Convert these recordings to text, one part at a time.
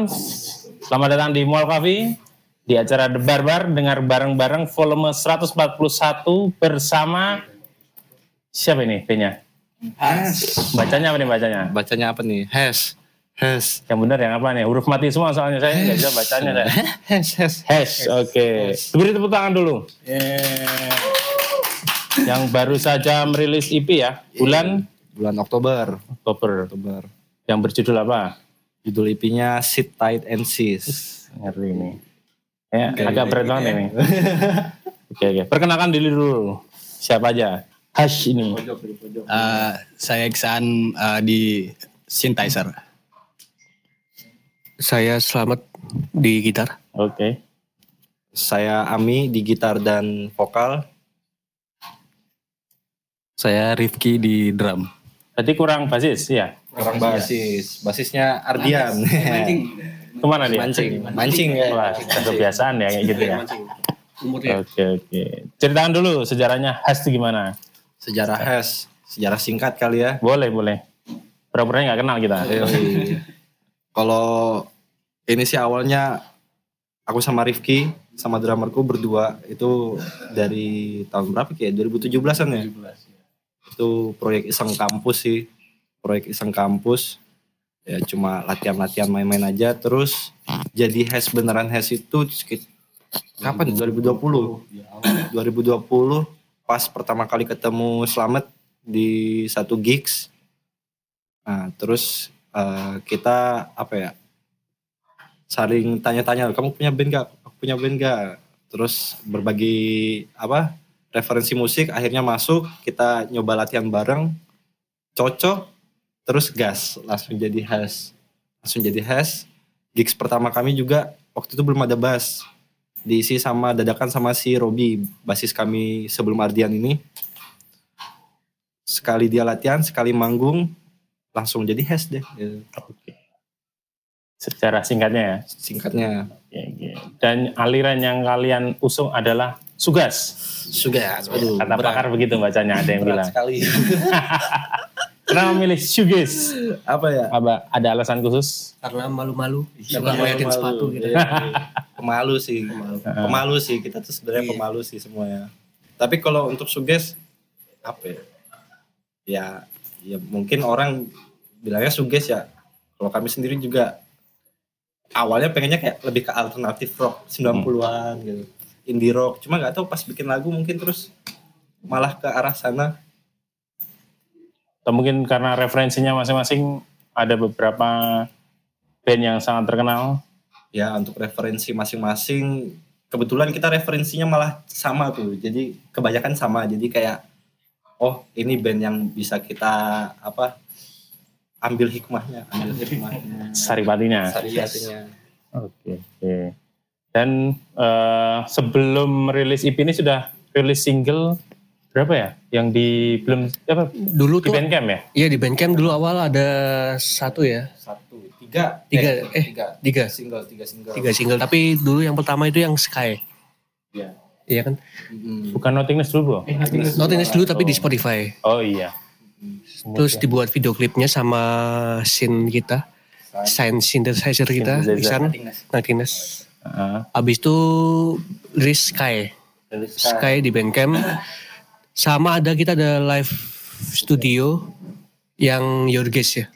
Selamat malam, selamat datang di Mall Coffee di acara The Barbar dengar bareng-bareng volume 141 bersama siapa ini? Has. Bacanya apa nih bacanya? Bacanya apa nih? Has. Has. Yang benar yang apa nih? Huruf mati semua soalnya saya nggak bisa bacanya saya. Has. Has. Hash, oke. Beri tepuk tangan dulu. Yang baru saja merilis EP ya, bulan Bulan Oktober. Oktober. Oktober. Yang berjudul apa? Judul IP-nya Sit Tight and Sis. Ngeri ini. Ya, agak berat banget ini. Oke, oke. Perkenalkan diri dulu. Siapa aja? Hash ini. Eh, saya Iksan eh, di synthesizer. Saya Selamat di gitar. Oke. Saya Ami di gitar dan vokal. Saya Rifki di drum. Tadi kurang basis, ya. Orang basis. Basisnya Ardian. Ke mana dia? Mancing. Mancing ya. Wah, kebiasaan ya kayak gitu ya. Oke, oke. Ceritakan dulu sejarahnya Hash itu gimana? Sejarah Has. Sejarah singkat kali ya. Boleh, boleh. Pura-pura nggak kenal kita. Yoi. Kalau ini sih awalnya aku sama Rifki sama drummerku berdua itu dari tahun berapa kayak 2017-an ya? Itu proyek iseng kampus sih. Proyek iseng kampus. Ya cuma latihan-latihan main-main aja terus jadi hash beneran hash itu kapan? 2020. 2020 pas pertama kali ketemu Slamet di satu gigs. Nah, terus eh, kita apa ya saling tanya-tanya kamu punya band gak aku punya band gak terus berbagi apa referensi musik akhirnya masuk kita nyoba latihan bareng cocok terus gas langsung jadi has langsung jadi has gigs pertama kami juga waktu itu belum ada bass diisi sama dadakan sama si Robi basis kami sebelum Ardian ini sekali dia latihan sekali manggung langsung jadi has deh gitu. Oke. Secara singkatnya ya. singkatnya. Dan aliran yang kalian usung adalah Sugas. Sugas aduh Kata pakar begitu bacanya, ada yang bilang. berat sekali Kenapa milih Sugas? apa ya Apa ada alasan khusus? Karena malu-malu. Suka ngeliatin Malu-malu. sepatu gitu. Iya, iya. pemalu sih pemalu sih kita tuh sebenarnya Iya. pemalu sih semuanya tapi kalau untuk suges apa ya ya ya mungkin orang bilangnya suges ya kalau kami sendiri juga awalnya pengennya kayak lebih ke alternatif rock 90-an gitu indie rock cuma nggak tahu pas bikin lagu mungkin terus malah ke arah sana Atau mungkin karena referensinya masing-masing ada beberapa band yang sangat terkenal. ya untuk referensi masing-masing kebetulan kita referensinya malah sama tuh jadi kebanyakan sama jadi kayak oh ini band yang bisa kita apa ambil hikmahnya ambil hikmahnya Saripatinya. sariatinya Oke, oke. Dan eh, sebelum rilis EP ini sudah rilis single berapa ya? Yang di belum apa? Dulu Di tuh, Bandcamp ya? iya di Bandcamp dulu awal ada satu ya. satu tiga Tiga, eh, tiga Tiga. single tiga single Tiga single. Tapi dulu yang pertama itu yang Sky. ya Iya kan? Bukan Nothingness dulu, Bro? Nothingness dulu tapi di Spotify. Oh iya. Terus dibuat video klipnya sama scene kita. Sign synthesizer kita. Synthesizer. Iksan. Nothingness. Heeh. Abis itu rilis Sky. Sky di Bandcamp. Sama ada kita ada live studio yang Yorges ya.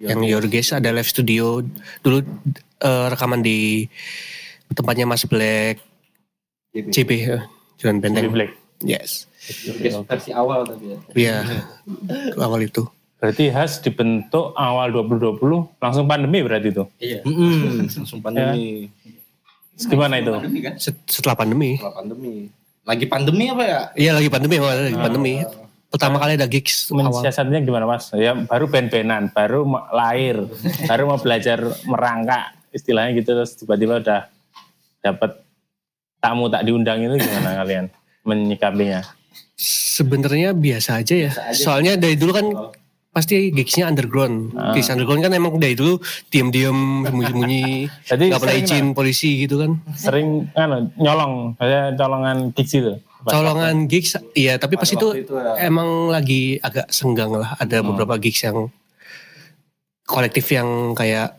Yang Yorges ada live studio dulu eh, rekaman di tempatnya Mas Black CB ya. Jalan Benteng. Black. Yes. versi awal tapi ya Iya. Awal itu. Berarti Has dibentuk awal 2020 langsung pandemi berarti itu. iya langsung pandemi Terus Gimana itu? Set- Setelah pandemi. setelah pandemi lagi pandemi apa ya Iya lagi pandemi, awal lagi pandemi. Pertama kali ada gigs awal. Mensiasatnya gimana Mas? Ya baru band-bandan, baru lahir, baru mau belajar merangkak istilahnya gitu terus tiba-tiba udah dapat tamu tak diundang itu gimana kalian menyikapinya? Sebenarnya biasa aja ya. Soalnya dari dulu kan pasti gigsnya underground. Gigs underground kan emang dari dulu diem-diem, sembunyi-sembunyi. Jadi Gak pernah izin polisi gitu kan. Sering kan nyolong, saya colongan gigs itu. Colongan gigs, iya tapi pas itu waktu itu ya. emang lagi agak senggang lah. Ada Hmm. beberapa gigs yang kolektif yang kayak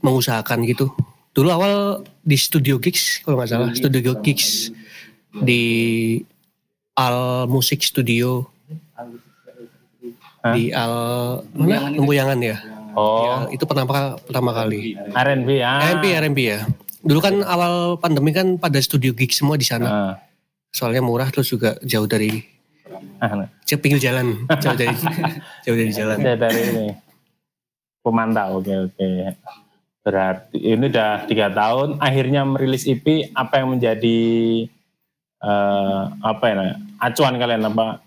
mengusahakan gitu. Dulu awal di Studio Gigs kalau nggak salah, Studio Gigs di Al Musik Studio Hah? di Al mana Lembuyangan ya. Oh, Ya, itu pertama pertama kali. R&B ya. RMB RMB ya. Dulu kan awal pandemi kan pada studio gig semua di sana. Ah, Soalnya murah terus juga jauh dari ah, jauh pinggir jalan, jauh dari jauh dari jalan. Ya dari ini pemantau, oke oke. Berarti ini udah tiga tahun, akhirnya merilis EP, apa yang menjadi eh, apa ya, acuan kalian apa?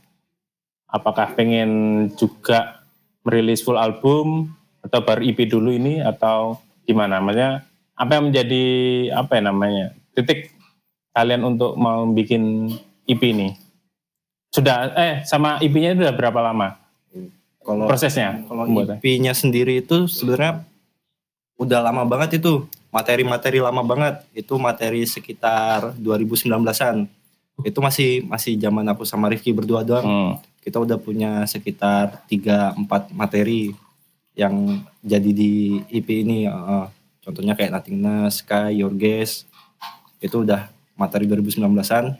Apakah pengen juga merilis full album atau baru EP dulu ini atau gimana? Maksudnya apa yang menjadi apa ya namanya titik kalian untuk mau bikin EP ini? Sudah eh sama EP-nya itu udah berapa lama? Kalau prosesnya kalau? IP-nya sendiri itu sebenarnya udah lama banget itu materi-materi lama banget itu materi sekitar 2019-an itu masih masih zaman aku sama Rifki berdua doang Hmm. Kita udah punya sekitar 3-4 materi yang jadi di EP ini uh, contohnya kayak Nothingness, Sky, Your Guess itu udah materi 2019-an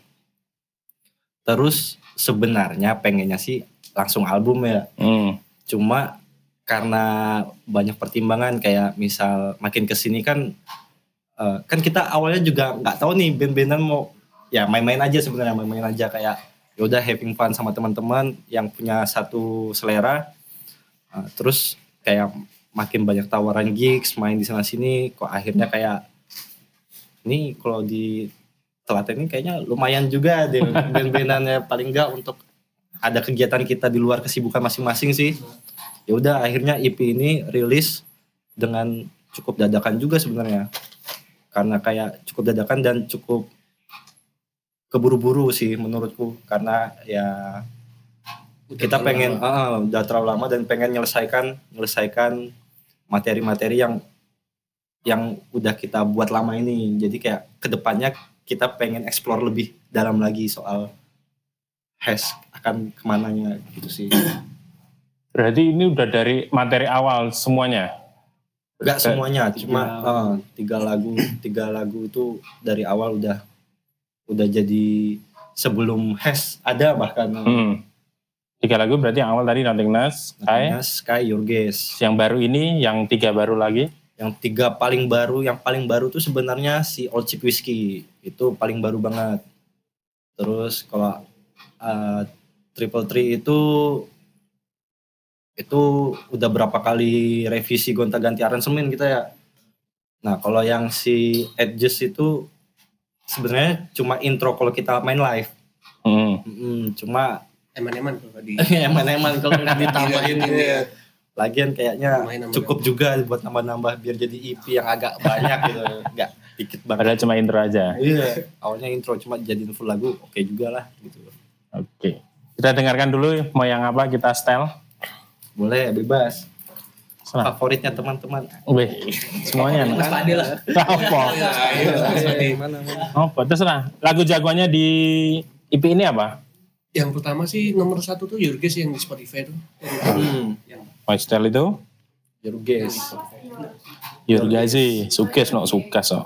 terus sebenarnya pengennya sih langsung album ya. Hmm. cuma karena banyak pertimbangan kayak misal makin ke sini kan eh, kan kita awalnya juga nggak tahu nih band-bandan mau ya main-main aja sebenarnya main-main aja kayak ya udah having fun sama teman-teman yang punya satu selera. Eh, terus kayak makin banyak tawaran gigs main di sana sini kok akhirnya kayak ini kalau di Telaten ini kayaknya lumayan juga deh band-bandannya paling enggak untuk ada kegiatan kita di luar kesibukan masing-masing sih. Ya udah akhirnya EP ini rilis dengan cukup dadakan juga sebenarnya. Karena kayak cukup dadakan dan cukup keburu-buru sih menurutku karena ya kita pengen ah, udah terlalu lama dan pengen menyelesaikan menyelesaikan materi-materi yang yang udah kita buat lama ini. Jadi kayak ke depannya kita pengen explore lebih dalam lagi soal hash akan ke mananya gitu sih. Berarti ini udah dari materi awal semuanya. Enggak semuanya, tiga cuma eh, tiga lagu, tiga lagu itu dari awal udah udah jadi sebelum hash ada bahkan Hmm. Tiga lagu berarti yang awal tadi Nothingness, Sky. Sky Your Guess. Yang baru ini, yang tiga baru lagi. Yang tiga paling baru, yang paling baru tuh sebenarnya si Old Chip Whiskey itu paling baru banget. Terus kalau eh, Triple Tree itu itu udah berapa kali revisi gonta-ganti aransemen kita ya. Nah kalau yang si Edges itu sebenarnya cuma intro kalau kita main live. Hmm. Mm, cuma Eman-eman kalau di eman-eman kalau nggak ditambahin ini ya. Lagian kayaknya cukup juga buat nambah-nambah biar jadi EP yang agak banyak gitu. Enggak dikit banget. Padahal cuma intro aja. Iya, awalnya intro cuma jadiin full lagu oke juga lah gitu. Oke. Kita dengarkan dulu mau yang apa kita style. Boleh bebas. Favoritnya teman-teman. Wih, semuanya. Mas Pade lah. Apa? Mana mana. Apa? Terserah. Lagu jagoannya di EP ini apa? Yang pertama sih nomor satu tuh Jurges yang di Spotify tuh. Hmm, My Style itu? Your guess. Yurgazi, sukes no sukas so.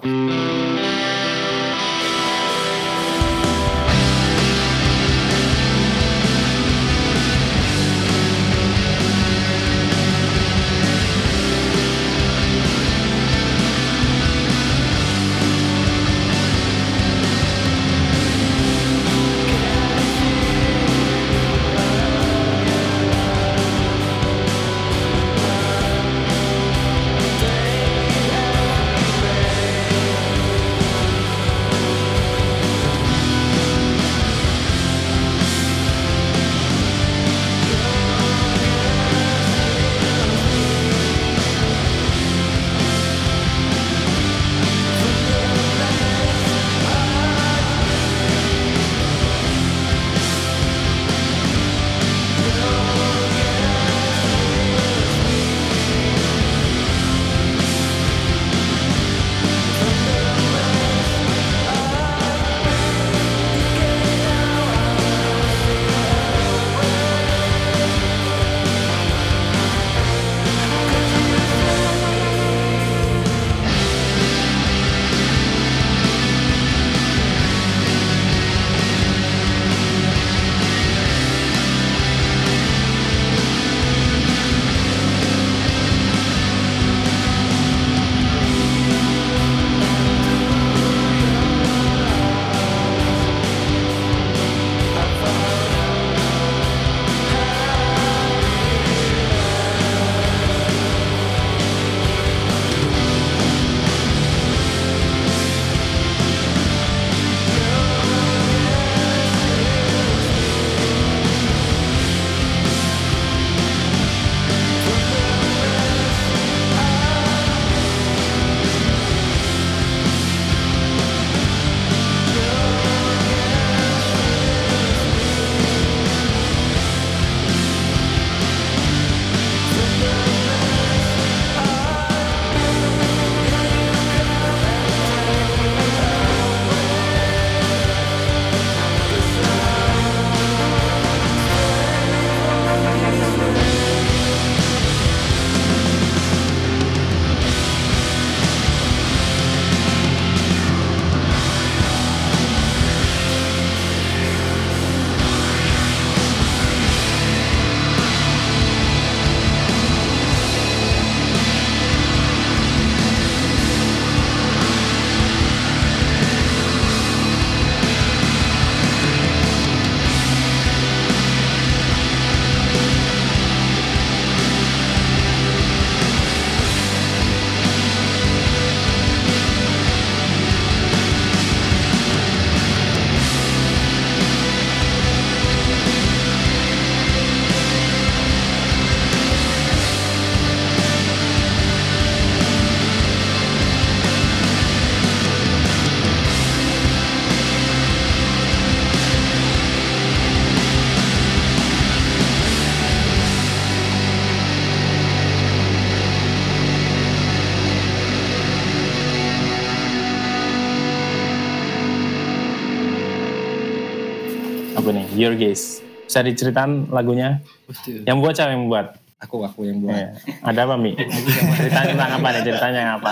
Apa nih? Your Gaze. Bisa diceritain lagunya? Yang buat siapa yang buat? Aku aku yang buat. Ya. Ada apa Mi? Ceritanya tentang apa nih? Ceritanya apa?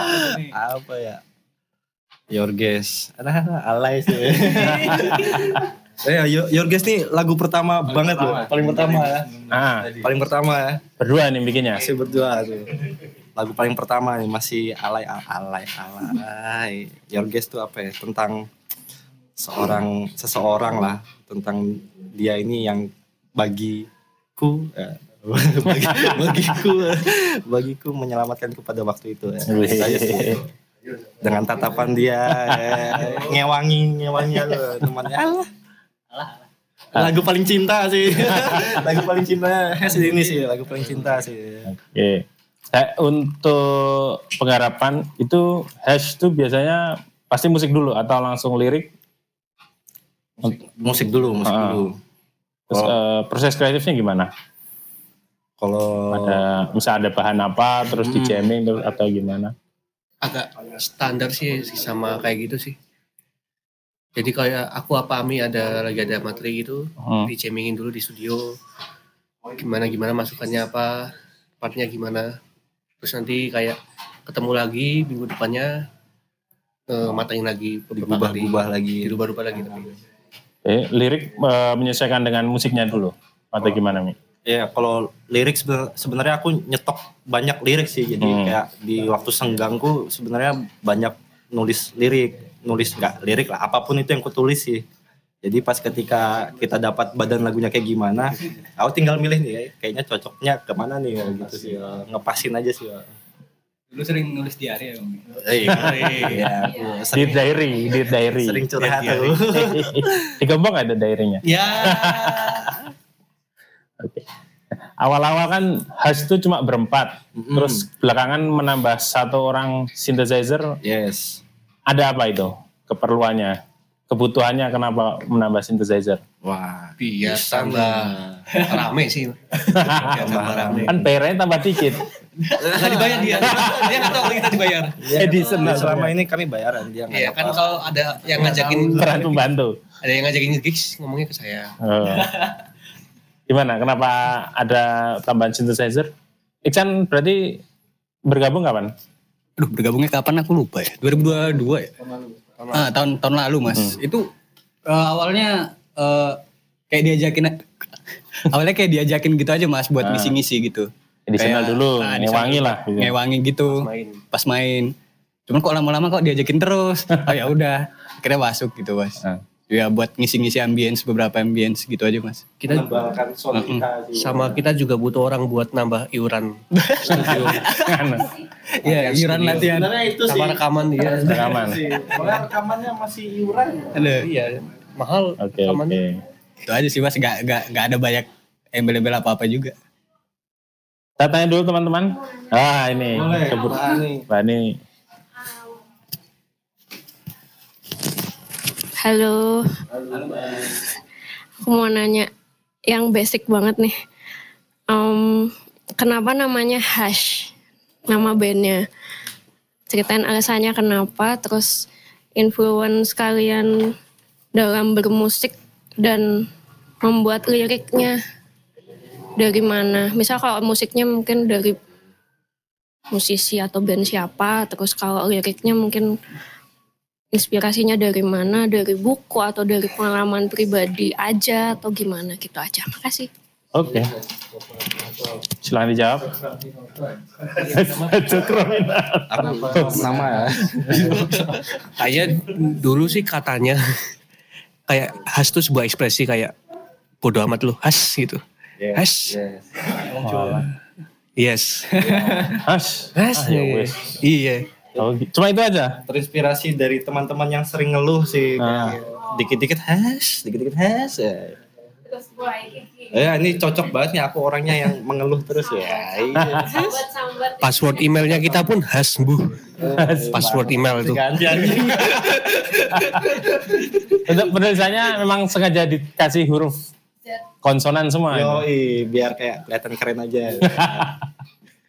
Apa ya? Your Guess. Ada alay sih. Eh, Your Your Guess nih lagu pertama banget loh. Paling pertama ya. Ah, Paling pertama ya. berdua nih bikinnya. Masih berdua tuh. Lagu paling pertama nih masih alay alay alay. Your Guess tuh apa ya? Tentang seorang seseorang lah tentang dia ini yang bagiku ya, bagi, bagiku bagiku menyelamatkanku pada waktu itu ya. Dengan tatapan dia ya, ngewangi ngewangi lo temannya alah lagu paling cinta sih lagu paling cinta sih ini sih lagu paling cinta sih Oke. Eh, untuk penggarapan itu hash tuh biasanya pasti musik dulu atau langsung lirik. Musik dulu musik Ah. dulu Terus Oh. eh, proses kreatifnya gimana? kalau Ada misal ada bahan apa terus di Hmm. jamming terus atau gimana? agak standar sih sama kayak gitu sih. Jadi kayak aku apa Ami ada lagi ada materi gitu, Hmm. dicemingin dulu di studio. Gimana gimana masukannya apa, partnya gimana. Terus nanti kayak ketemu lagi minggu depannya eh, matangin lagi beberapa kali. digubah-gubah lagi Dirubah-rubah lagi tapi. Eh, lirik eh, menyesuaikan dengan musiknya dulu. Atau gimana Mi? ya kalau lirik seben- sebenarnya aku nyetok banyak lirik sih. Jadi Hmm. kayak di waktu senggangku sebenarnya banyak nulis lirik. Nulis nggak lirik lah apa pun itu yang ku tulis sih. Jadi pas ketika kita dapat badan lagunya kayak gimana aku tinggal milih nih kayaknya cocoknya ke mana nih gitu sih. Ngepasin aja sih Dulu sering nulis diary ya, Bang. Iya, aku Di sering, diary, di diary. sering curhat tuh. di Gembong ada diary-nya. Ya. Oke. Awal-awal kan hash itu cuma berempat. Mm-mm. Terus belakangan menambah satu orang synthesizer. Yes. Ada apa itu? Keperluannya? Kebutuhannya kenapa menambah synthesizer? Wah, Biar bisa tambah nih. rame sih. Tambah rame. Kan PR-nya tambah dikit. Nggak dibayar dia. Dia nggak tahu kalau kita dibayar. Edison lah selama ini kami bayaran dia Iya kan kalau ada yang ngajakin Peran pembantu. ada yang ngajakin gigs ngomongnya ke saya. Oh. Gimana? Kenapa ada tambahan synthesizer? Iksan berarti bergabung kapan? Aduh, bergabungnya kapan aku lupa ya. 2022 ya? Ah, tahun tahun lalu, Mas. Itu eh, awalnya eh, kayak diajakin awalnya kayak diajakin gitu aja, Mas, buat Ah. ngisi-ngisi gitu. Edisional Kayak, dulu, ah, ngewangi lah. gitu. Ngewangi gitu. Main. Pas main. Cuman kok lama-lama kok diajakin terus. Oh ya udah, akhirnya masuk gitu, Mas. Ah. Ya buat ngisi-ngisi ambience beberapa ambience gitu aja, Mas. Kita mengembangkan sound kita sih. sama kita juga butuh orang buat nambah iuran studio Kan, Iya, iuran latihan. Sebenarnya itu sih. sama rekaman dia. Rekaman. Soalnya rekamannya masih iuran. Ada. Iya, mahal Oke, oke. rekamannya. Itu aja sih, Mas. Gak, gak, gak ada banyak embel-embel apa-apa juga. Kita tanya dulu teman-teman. Ah ini. Boleh. Kebut- Mbak Ani. Mbak Ani. Halo. Aku mau nanya yang basic banget nih. Em, kenapa namanya Hash? Nama bandnya. Ceritain alasannya kenapa, terus influence kalian dalam bermusik dan membuat liriknya dari mana? Misal kalau musiknya mungkin dari musisi atau band siapa, terus kalau liriknya mungkin inspirasinya dari mana, dari buku atau dari pengalaman pribadi aja atau gimana gitu aja. Makasih. Oke. Silahkan dijawab. Nama ya. Kayak dulu sih katanya kayak has tuh sebuah ekspresi kayak bodoh amat lu has gitu. Has. Yes. Has. Has. Ah, ya. Iya. Oh, gitu. Cuma itu aja. Terinspirasi dari teman-teman yang sering ngeluh sih. Ah. Kayak Dikit-dikit hash, dikit-dikit hash. Ya. Ya ini cocok banget nih aku orangnya yang mengeluh terus ya. Iya. Password emailnya kita pun has bu. Password email itu. Untuk penulisannya memang sengaja dikasih huruf konsonan semua. Yoi, biar kayak kelihatan keren aja.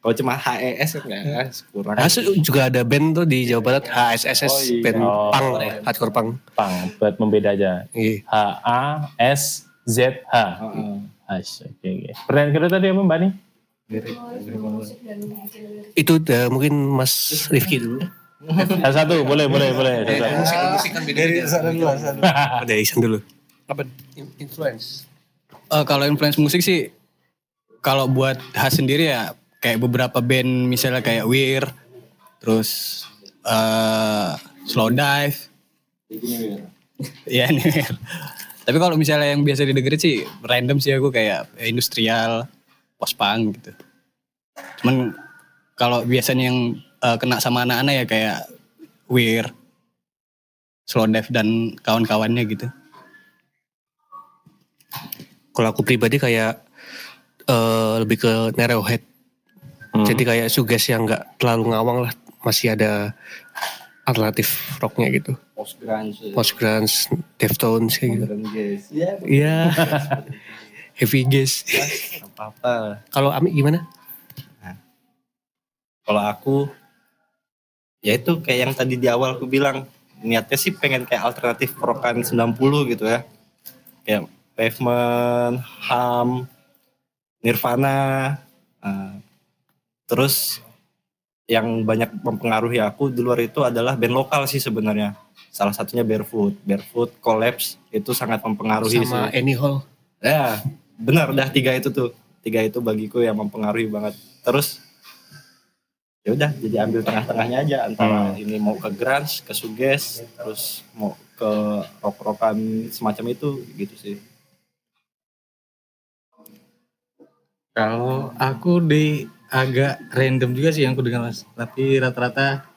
Kalau cuma HES kan enggak kurang. Has juga ada band tuh di Jawa Barat HSSS Oh, iya. band Oh. pang, hardcore pang. Pang buat membeda aja. Iya. H A S ZH. Hash. Oke, oke. Pertanyaan kedua tadi apa Mbak Ni? Itu eh, mungkin Mas Rifki dulu. Satu, satu, boleh, boleh, boleh. Satu. Musik kan beda. Dari sana dulu. Dari Isan dulu. Apa? Influence. Eh, kalau influence musik sih kalau buat khas sendiri ya kayak beberapa band misalnya kayak Weir terus eh Slow Dive Iya nih Weir. Tapi kalau misalnya yang biasa didengerin sih random sih aku kayak industrial, post punk gitu. Cuman kalau biasanya yang eh, kena sama anak-anak ya kayak Weir, Slow Dive dan kawan-kawannya gitu. Kalau aku pribadi kayak eh, lebih ke narrowhead. Hmm. Jadi kayak suges yang nggak terlalu ngawang lah. Masih ada alternatif rocknya gitu. Post grunge. Post grunge, Deftones kayak gitu. Iya. Iya. Heavy gas. Apa-apa. Kalau Ami gimana? Kalau aku ya itu kayak yang tadi di awal aku bilang niatnya sih pengen kayak alternatif rockan 90 gitu ya. Kayak Pavement, Ham, Nirvana. eh, terus yang banyak mempengaruhi aku di luar itu adalah band lokal sih sebenarnya. Salah satunya Barefoot. Barefoot, Collapse itu sangat mempengaruhi Sama sih. Annie Hall. Ya, benar dah tiga itu tuh. Tiga itu bagiku yang mempengaruhi banget. Terus ya udah jadi ambil tengah-tengahnya aja antara ini mau ke grunge, ke suges, terus mau ke rock-rockan semacam itu gitu sih. Kalau aku di agak random juga sih yang aku dengar mas. Tapi rata-rata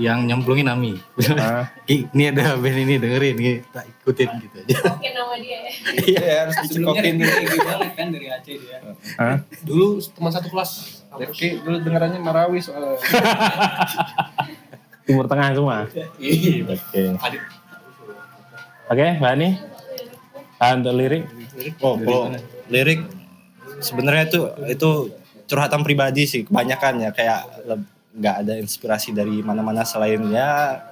yang nyemplungin Ami. Ah. Ini ada band ini dengerin, kita ikutin gitu aja. Mungkin nama dia ya. Iya harus dicekokin. banget kan dari Aceh dia. Hah? Dulu teman satu kelas. Rifki dulu dengerannya Marawi soalnya. Timur Tengah semua. Oke. Oke, Mbak Ani. Ah, untuk lirik. Oh, kalau lirik sebenarnya itu itu curhatan pribadi sih kebanyakan ya kayak nggak ada inspirasi dari mana-mana selain ya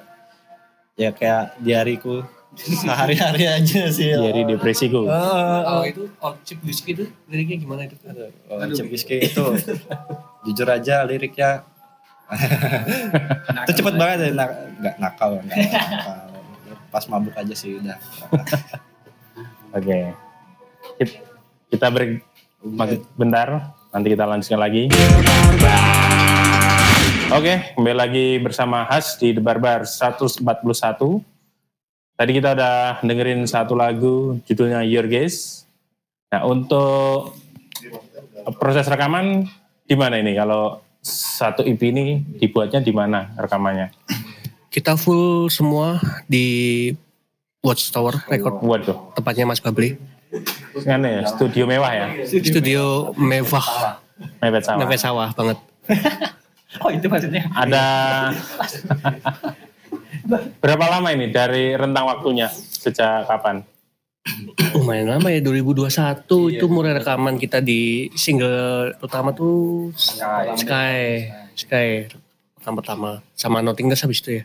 ya kayak diariku sehari-hari aja sih. Dari depresiku. Oh itu oh, chip whisky itu liriknya gimana itu? Oh, Cep Whiskey itu jujur aja liriknya itu cepet banget ya nak- nggak nakal nggak nakal. pas mabuk aja sih udah Oke. Kit- Kita break bentar, nanti kita lanjutkan lagi. Oke, kembali lagi bersama Has di The Barbar 141. Tadi kita udah dengerin satu lagu judulnya Your Gaze. Nah, untuk proses rekaman di mana ini? Kalau satu EP ini dibuatnya di mana rekamannya? Kita full semua di Watchtower Record Waduh, tempatnya Mas Babli. kan ya, studio mewah ya, Studio mewah, mepet sama. mewah sawah banget. Oh itu maksudnya. Ada berapa lama ini dari rentang waktunya sejak kapan? Lumayan lama ya 2021 itu mulai rekaman kita di single pertama tuh Sky, Sky rekaman pertama sama Nothingness habis itu ya.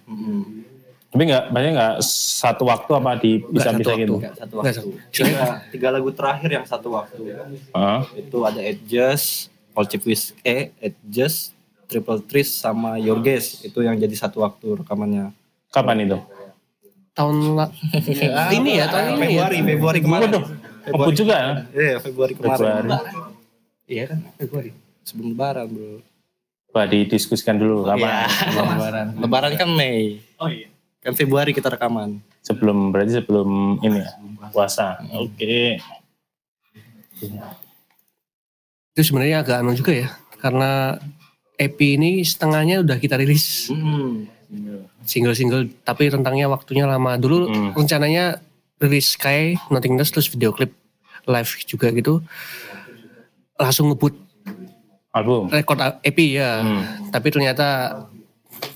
Tapi nggak banyak nggak satu waktu apa di bisa bisa satu gitu? waktu. satu waktu Soalnya tiga, tiga lagu terakhir yang satu waktu Heeh. itu ada Adjust, All Chip Whiskey, Adjust, Triple Tris sama Your Guess itu yang jadi satu waktu rekamannya Kapan itu? tahun la- ini ya tahun ini ya. Februari Februari kemarin Kebut juga ya? Iya Februari kemarin Februari. Iya kan Februari. sebelum Lebaran bro Wah didiskusikan dulu Iya. kapan? Lebaran. Lebaran kan Mei Oh iya. kan Februari kita rekaman Sebelum berarti sebelum ini ya puasa. Oke. Itu sebenarnya agak anu juga ya karena EP ini setengahnya udah kita rilis single-single tapi rentangnya waktunya lama. Dulu Hmm. rencananya rilis Sky, Nothingness terus video klip live juga gitu. Langsung ngebut Album. rekod EP ya. Hmm. Tapi ternyata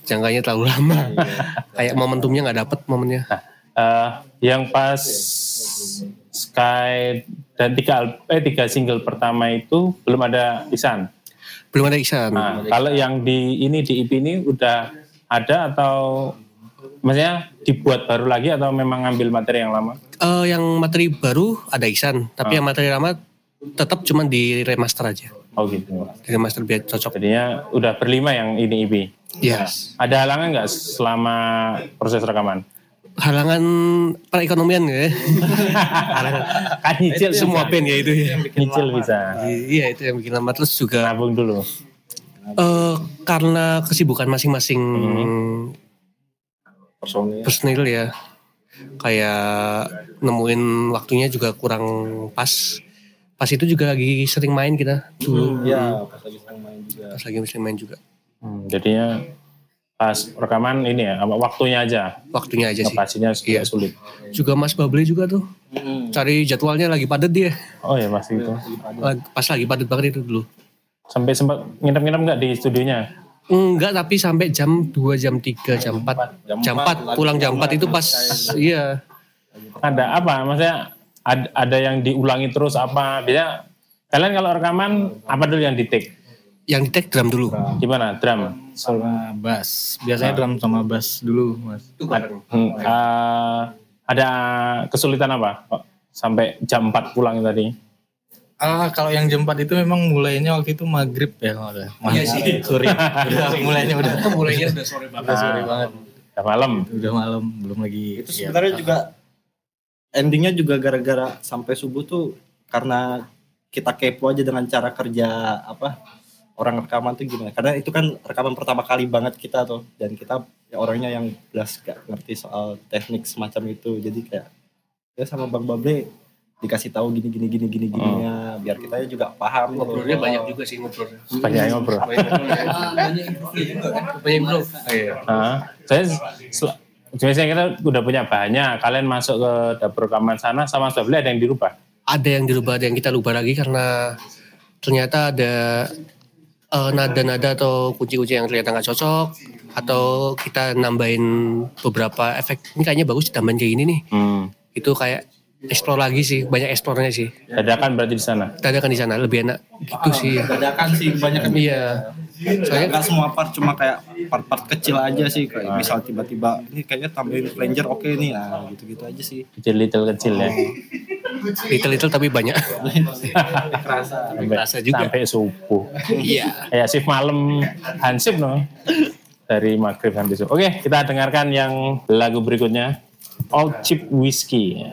jangkanya terlalu lama. Kayak momentumnya nggak dapet momennya. Eh, yang pas Sky dan tiga eh tiga single pertama itu belum ada Isan. Belum ada Iksan. Nah, kalau yang di ini di EP ini udah ada atau Maksudnya dibuat baru lagi atau memang ngambil materi yang lama? Eh, yang materi baru ada Iksan, tapi yang materi lama tetap cuma di remaster aja. Oh gitu. Di remaster biar cocok. Jadinya udah berlima yang ini IP. Ya. Ada halangan nggak selama proses rekaman? Halangan perekonomian ya. Halangan. kan nyicil Semua band ya itu. ya. Nyicil bisa. Iya itu yang bikin lama terus juga Nabung dulu. eh karena kesibukan masing-masing personil personil ya kayak nemuin waktunya juga kurang pas pas itu juga lagi sering main kita dulu ya pas lagi sedang main juga pas lagi sering main juga Hmm, jadinya pas rekaman ini ya, apa, waktunya aja. waktunya aja sih Ngepasinya Iya. sulit. juga Mas Bable juga tuh cari jadwalnya lagi padat dia Oh ya pasti itu. Pas lagi padat banget itu dulu Sampai sempat nginep-nginep nggak di studionya? enggak tapi sampai jam 2 jam 3 jam 4 jam 4 pulang jam 4 itu pas iya Ada apa? Maksudnya ada, ada yang diulangi terus apa? Biasanya kalian kalau rekaman apa dulu yang di take? Yang di tag drum dulu Gimana? Drum? sama bass. Biasanya drum sama bass dulu, Mas. Hmm, eh, ada kesulitan apa? Kok Sampai jam 4 pulang tadi. Ah, kalau yang jam 4 itu memang mulainya waktu itu maghrib ya kalau ada. Iya sih. Sore. Udah mulainya udah mulainya udah sore banget udah sore banget. Udah malam. Udah malam, belum lagi. itu ya. sebenarnya juga endingnya juga gara-gara sampai subuh tuh karena kita kepo aja dengan cara kerja apa orang rekaman tuh gimana? Karena itu kan rekaman pertama kali banget kita tuh. Dan kita ya orangnya yang jelas gak ngerti soal teknik semacam itu. Jadi kayak ya sama bang Bable dikasih tahu gini gini gini gini gini ya. Biar kita juga paham gitu. ngobrolnya banyak juga sih ngobrolnya. Banyak yang ngobrol. banyak banyak improve Ah, saya biasanya kita udah punya banyak. Kalian masuk ke dapur rekaman sana sama Sabli ada yang dirubah. ada yang dirubah ada yang kita rubah lagi karena ternyata ada eh, nada-nada atau kunci-kunci yang ternyata nggak cocok atau kita nambahin beberapa efek ini kayaknya bagus ditambahin kayak gini nih. Hmm. itu kayak explore lagi sih banyak eksplornya sih. Dadakan berarti di sana. dadakan di sana lebih enak. Gitu sih. Dadakan sih kebanyakan iya. Soalnya nggak semua part cuma kayak part-part kecil aja sih kayak misal tiba-tiba ini kayaknya tambahin flanger oke nih. Nah gitu-gitu aja sih. Kecil little kecil ya. Little little tapi banyak kerasa Sampai, Kerasa juga. sampai subuh. iya Kayak shift malam hansip no. Dari maghrib sampai subuh. Oke, kita dengarkan yang lagu berikutnya. Old Cheap Whiskey.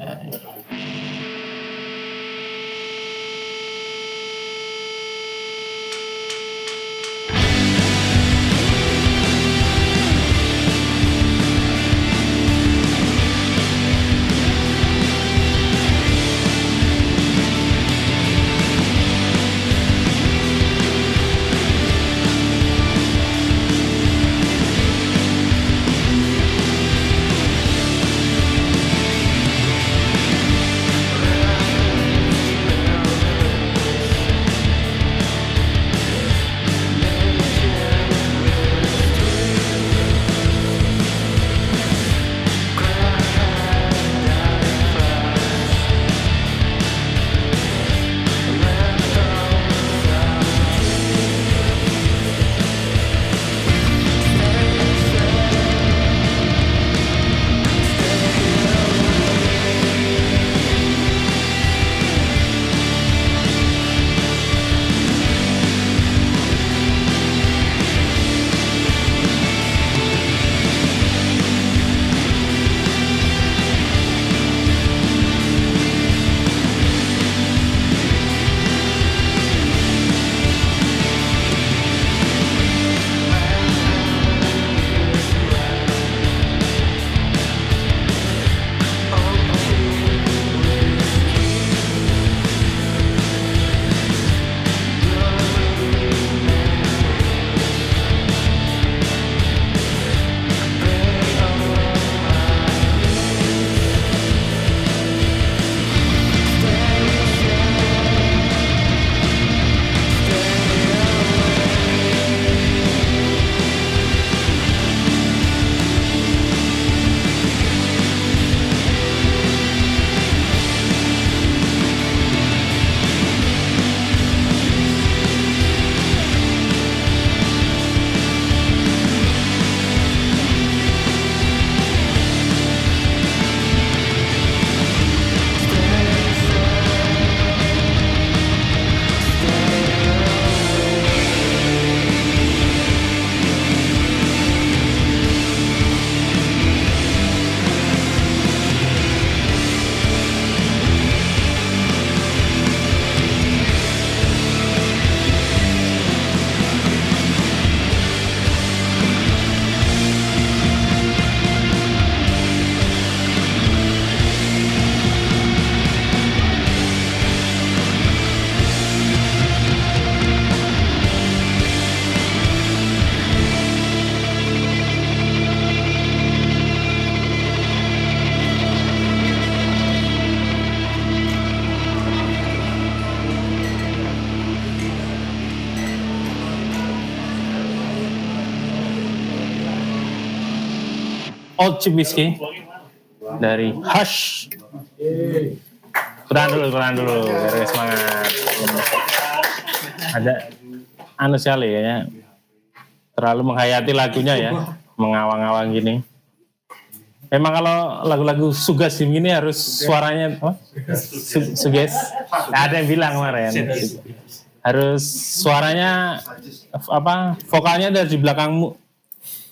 Old Chip Whiskey dari Hush. Kurang dulu, kurang dulu, semangat. Ada anu sekali ya, terlalu menghayati lagunya ya, mengawang-awang gini. Memang kalau lagu-lagu sugas gini harus suaranya apa? Su- suges. Ada yang bilang kemarin. Harus suaranya apa? Vokalnya dari belakang mu-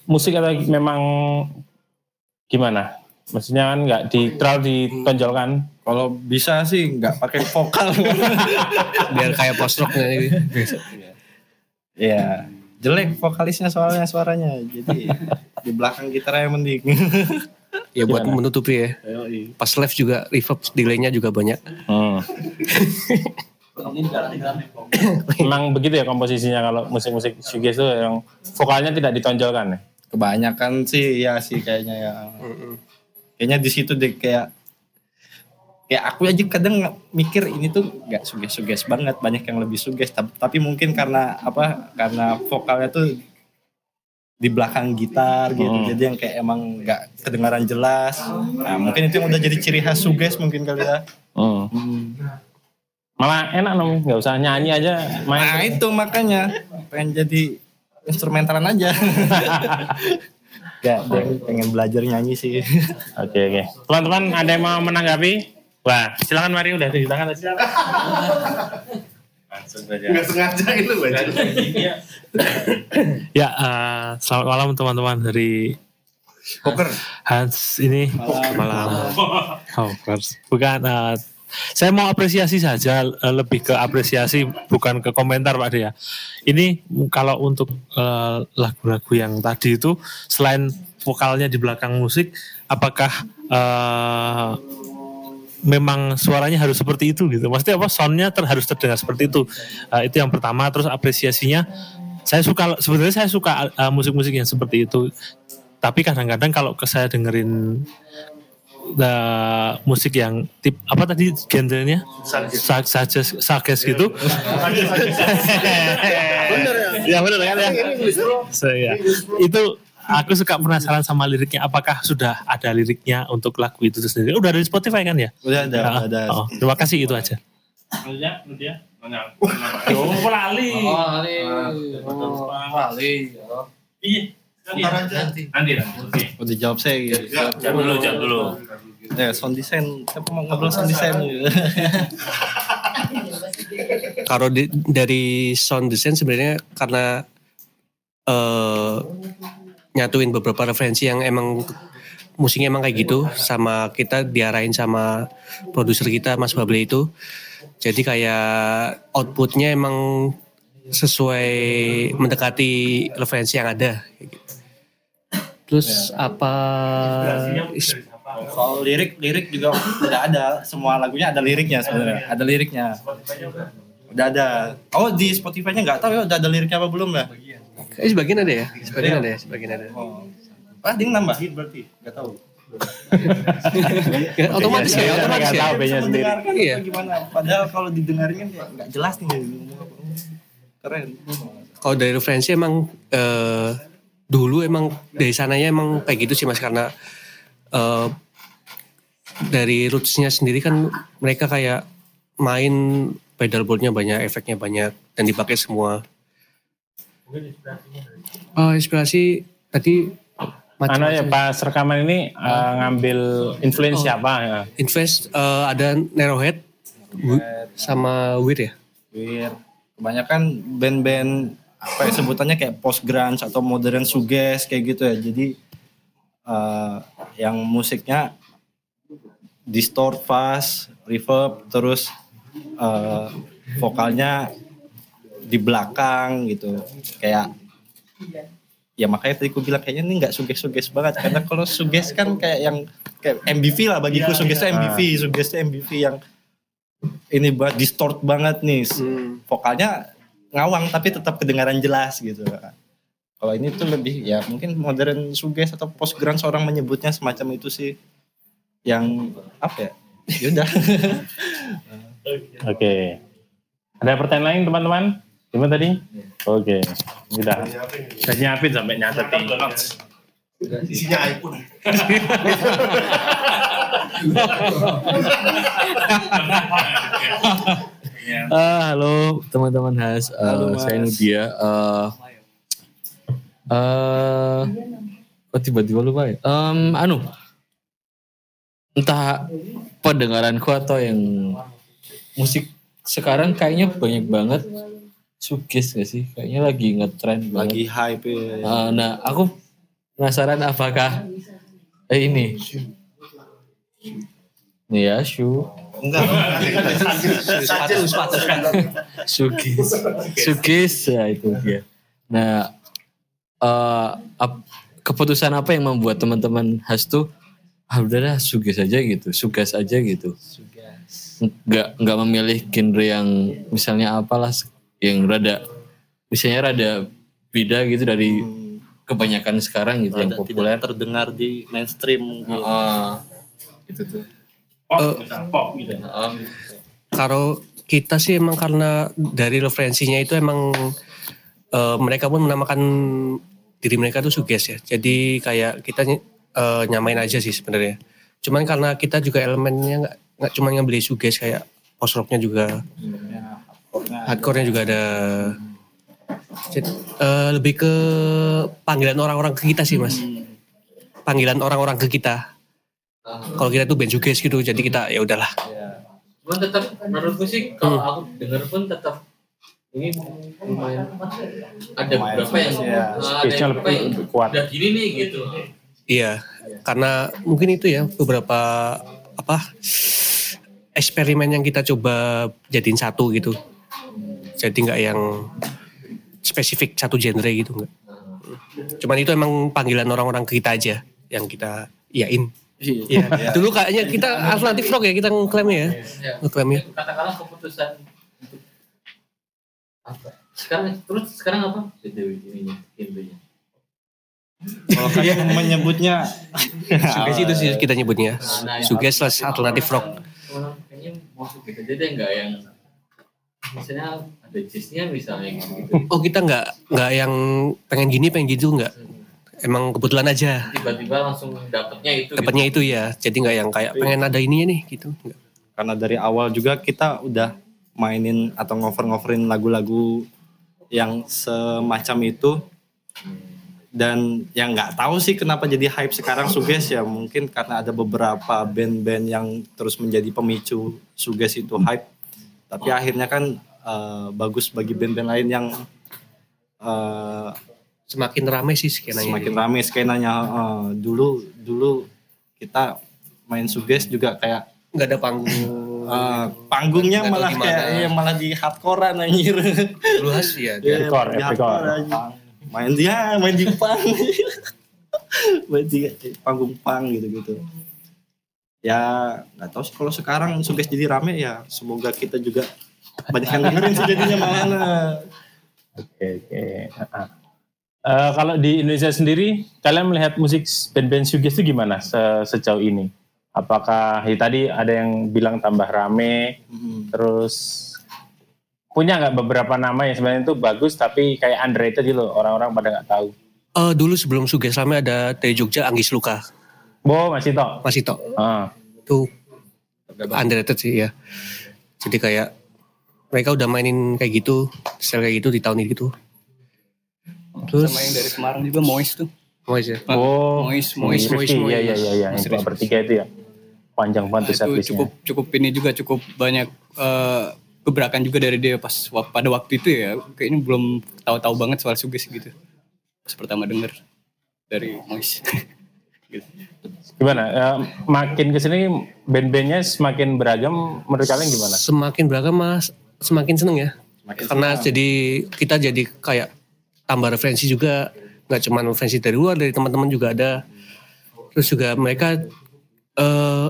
musik atau memang gimana? Maksudnya kan nggak di terlalu ditonjolkan. Kalau bisa sih nggak pakai vokal. Biar kayak post rock Iya. Jelek vokalisnya soalnya suaranya. Jadi di belakang gitar yang mending. Ya buat Gimana? menutupi ya. Pas live juga reverb delay-nya juga banyak. Hmm. Memang begitu ya komposisinya kalau musik-musik shoegaze itu yang vokalnya tidak ditonjolkan ya. Kebanyakan sih ya sih kayaknya ya. Kayaknya di situ deh kayak kayak aku aja kadang mikir ini tuh nggak suges-suges banget banyak yang lebih suges tapi, tapi mungkin karena apa karena vokalnya tuh di belakang gitar gitu Hmm. jadi yang kayak emang nggak kedengaran jelas nah mungkin itu yang udah jadi ciri khas suges mungkin kali ya Hmm. Hmm. Malah enak nom, nggak usah nyanyi aja nah main. itu makanya pengen jadi instrumentalan aja Gak, pengen, pengen belajar nyanyi sih. Oke oke. Teman-teman ada yang mau menanggapi? Wah silakan mari udah tunjuk tangan aja. Langsung saja. sengaja itu Ya, eh, selamat malam teman-teman dari Poker. Hans ini malam. Oh, Hans. bukan. eh, saya mau apresiasi saja, eh, lebih ke apresiasi bukan ke komentar Pak Dea. Ini kalau untuk eh, lagu-lagu yang tadi itu selain vokalnya di belakang musik, apakah eh, memang suaranya harus seperti itu gitu. Maksudnya apa? Soundnya ter, harus terdengar seperti itu. Eh, itu yang pertama. Terus apresiasinya, saya suka sebenarnya saya suka eh, musik-musik yang seperti itu. Tapi kadang-kadang kalau saya dengerin eh, musik yang tip apa tadi genrenya? Sa- sajes sages gitu. Ya? Benar kan ya? So, ya. itu aku suka penasaran sama liriknya. Apakah sudah ada liriknya untuk lagu itu sendiri? Udah ada di Spotify kan ya? Udah ada, Ah, udah ada. oh, terima kasih itu aja. Nudia, Nudia. Oh, lali. Iya. Nanti. Nanti. Oke. Udah jawab saya gitu. Jam dulu, jam dulu. Ya, sound design. Siapa mau ngobrol sound design. Kalau di- dari sound design sebenarnya karena eh nyatuin beberapa referensi yang emang musiknya emang kayak gitu sama kita diarahin sama produser kita Mas Bable itu. Jadi kayak outputnya emang sesuai mendekati referensi yang ada. Terus apa? Kalau lirik, lirik juga udah ada. Semua lagunya ada liriknya sebenarnya. Ada liriknya. Udah ada. Oh di Spotify-nya nggak tahu ya udah ada liriknya apa belum ya? Eh, sebagian ada ya, sebagian ada ya, sebagian ada. Oh. Ah, dia nambahin berarti. Nggak tahu. Ya, otomatis ya, otomatis Nggak ya. tahu bandnya sendiri. Iya. gimana? Padahal kalau didengarin kan ya nggak jelas nih. Keren. Kalau dari referensi emang eh, dulu emang dari sananya emang kayak gitu sih mas karena eh, dari rootsnya sendiri kan mereka kayak main pedalboardnya banyak, efeknya banyak dan dipakai semua. Oh inspirasi tadi Anu ya pas rekaman ini eh, ngambil influence siapa ya? Invest eh, ada Narrowhead sama Weird ya. Wir. Kebanyakan band-band apa ya sebutannya kayak post grunge atau modern suges kayak gitu ya. Jadi eh, yang musiknya distort fast, reverb, terus eh, vokalnya di belakang gitu. Kayak ya makanya tadi aku bilang kayaknya ini nggak suges-suges banget. Karena kalau suges kan kayak yang kayak MBV lah bagiku. Suges tuh MBV, suges tuh MBV yang ini buat distort banget nih. Vokalnya ngawang tapi tetap kedengaran jelas gitu kalau ini tuh lebih ya mungkin modern suges atau post grunge orang menyebutnya semacam itu sih yang apa ya yaudah Oke. Ada pertanyaan lain teman-teman? Gimana tadi? Oke. Udah. Udah nyiapin sampai nyatet di notes. Ah, halo teman-teman Has. Eh, Halo, Mas. Saya Nudia. Eh, eh, oh tiba-tiba lupa ya. Em, anu, entah pendengaranku atau yang musik sekarang kayaknya banyak banget sugis gak sih? Kayaknya lagi ngetrend banget. Lagi hype ya. Eh, nah, aku penasaran apakah eh ini Nih ya, Shu. Enggak. Sepatu. Sugis. Sugis, ya itu dia. Nah, eh, ap- keputusan apa yang membuat teman-teman khas tuh ah udahlah sugis aja gitu, sugas aja gitu. Nggak nggak memilih genre yang misalnya apalah yang rada misalnya rada beda gitu dari kebanyakan sekarang gitu yang Rada populer. tidak terdengar di mainstream. Heeh. itu tuh. Pop, pop gitu. Heeh. Kalau kita sih emang karena dari referensinya itu emang eh, mereka pun menamakan diri mereka tuh suges ya. Jadi kayak kita eh, nyamain aja sih sebenarnya. Cuman karena kita juga elemennya nggak nggak cuma ngebeli suges kayak post rocknya juga, hardcore-nya juga ada. Jadi, eh, lebih ke panggilan orang-orang ke kita sih mas. Panggilan orang-orang ke kita. Kalau kita tuh band suges gitu, jadi kita ya udahlah. Cuman tetap menurutku sih kalau aku denger pun tetap ini lumayan ada beberapa yang ya. ada yang lebih, yang lebih kuat. udah gini nih gitu. Iya, karena mungkin itu ya beberapa apa eksperimen yang kita coba jadiin satu gitu. Jadi nggak yang spesifik satu genre gitu nggak. Cuman itu emang panggilan orang-orang ke kita aja yang kita iyain. Iya. Dulu kayaknya kita alternatif rock ya kita ngeklaimnya ya. Ya. Ngeklaimnya. Katakanlah keputusan apa? Sekarang terus sekarang apa? Dewi ininya, genrenya. Kalau kalian menyebutnya Suges itu sih kita nyebutnya. Nah, nah, Suges plus alternatif rock. Kayaknya mau gitu aja deh nggak yang misalnya ada jazznya misalnya gitu gitu. Oh kita nggak nggak yang pengen gini pengen gitu nggak. Emang kebetulan aja. Tiba-tiba langsung dapetnya itu. dapatnya itu ya jadi nggak yang kayak pengen ada ininya nih gitu. Karena dari awal juga kita udah mainin atau ngover-ngoverin lagu-lagu yang semacam itu. Dan yang nggak tahu sih kenapa jadi hype sekarang suges ya. Mungkin karena ada beberapa band-band yang terus menjadi pemicu suges itu hype. Tapi akhirnya kan eh, bagus bagi band-band lain yang eh, semakin ramai sih skenanya semakin rame skenanya Eh, dulu dulu kita main suges juga kayak nggak ada panggung Eh, panggungnya tahu malah di kayak ya, malah di hardcorean anjir. dulu khas ya Hardcore, di hardcore. hardcore anjir. Main dia, main di pang. main di panggung pang gitu-gitu. Ya nggak tahu sih kalau sekarang suges jadi rame ya semoga kita juga banyak yang dengerin sih jadinya mana. Oke, oke. Ah. Eh, kalau di Indonesia sendiri, kalian melihat musik band-band suges itu gimana se- sejauh ini? Apakah ya tadi ada yang bilang tambah rame, terus punya nggak beberapa nama yang sebenarnya itu bagus tapi kayak underrated gitu orang-orang pada nggak tahu. Eh, dulu sebelum Suges rame ada dari Jogja Anggis Luka Bo masih toh. masih tok Ah. itu underrated sih ya jadi kayak mereka udah mainin kayak gitu style kayak gitu di tahun itu terus Sama yang dari Semarang juga Mois tuh. Mois ya Oh, Mois, Mois, Mois, Mois, Iya, Mois. iya, iya, iya. Yang bertiga itu ya. Panjang banget Nah, servisnya. cukup cukup ini juga cukup banyak eh, gebrakan juga dari dia pas pada waktu itu ya kayaknya belum tahu-tahu banget soal suges gitu pas pertama denger dari Mois gitu. Gimana? Eh, makin ke sini band-bandnya semakin beragam. Menurut kalian gimana? semakin beragam mas semakin seneng ya karena jadi kita jadi kayak tambah referensi juga nggak cuma referensi dari luar dari teman-teman juga ada terus juga mereka eh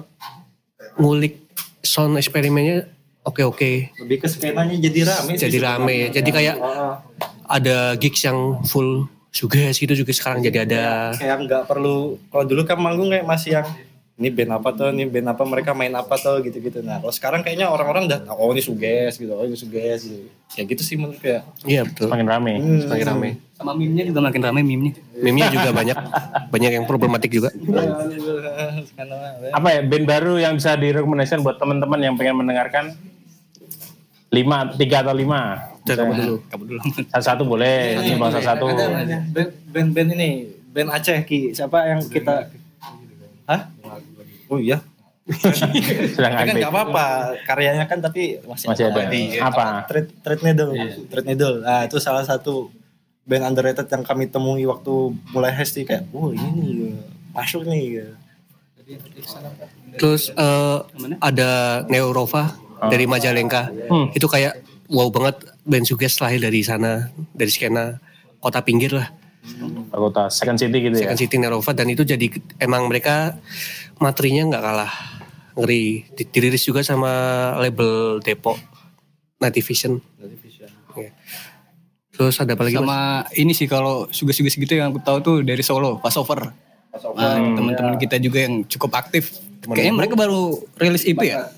ngulik sound eksperimennya oke oke Lebih ke skenanya jadi rame. sih jadi rame sebenarnya. jadi kayak Ah, ada gigs yang full suges gitu juga sekarang jadi ada kayak nggak perlu kalau dulu kan manggung kayak masih yang ini band apa tuh, ini band apa mereka main apa tuh gitu-gitu. Nah kalau sekarang kayaknya orang-orang udah tahu, oh ini suges gitu, oh ini suges gitu. Ya gitu sih menurut ya. iya betul Semakin rame. Hmm. semakin rame sama meme-nya juga makin ramai meme-nya meme juga banyak banyak yang problematik juga. Apa ya band baru yang bisa direkomendasikan buat teman-teman yang pengen mendengarkan? Lima, tiga atau lima? Kamu dulu. Kamu dulu. Satu-satu boleh, ini bangsa satu. Band- Band-band ini, band Aceh Ki. Siapa yang kita? Oh iya. Sedang Tapi kan nggak apa-apa, karyanya kan tapi masih, Masih ada. Iya. Apa? Thread, Thread Needle. Thread Needle. Nah, itu salah satu band underrated yang kami temui waktu mulai hesti kayak, oh ini nih, masuk nih. Terus eh, ada Neurova dari Majalengka. Itu kayak wow banget band Suges lahir dari sana, dari skena kota pinggir lah. Kota Second City gitu ya. Second City Neurova dan itu jadi emang mereka materinya nggak kalah ngeri. Di- Dirilis juga sama label Depok Nativision. Iya. Terus ada apa lagi? Mas? Sama ini sih kalau suges-suges gitu yang aku tahu tuh dari Solo, Passover. Nah, teman-teman kita juga yang cukup aktif. Kayaknya mereka baru rilis EP ya?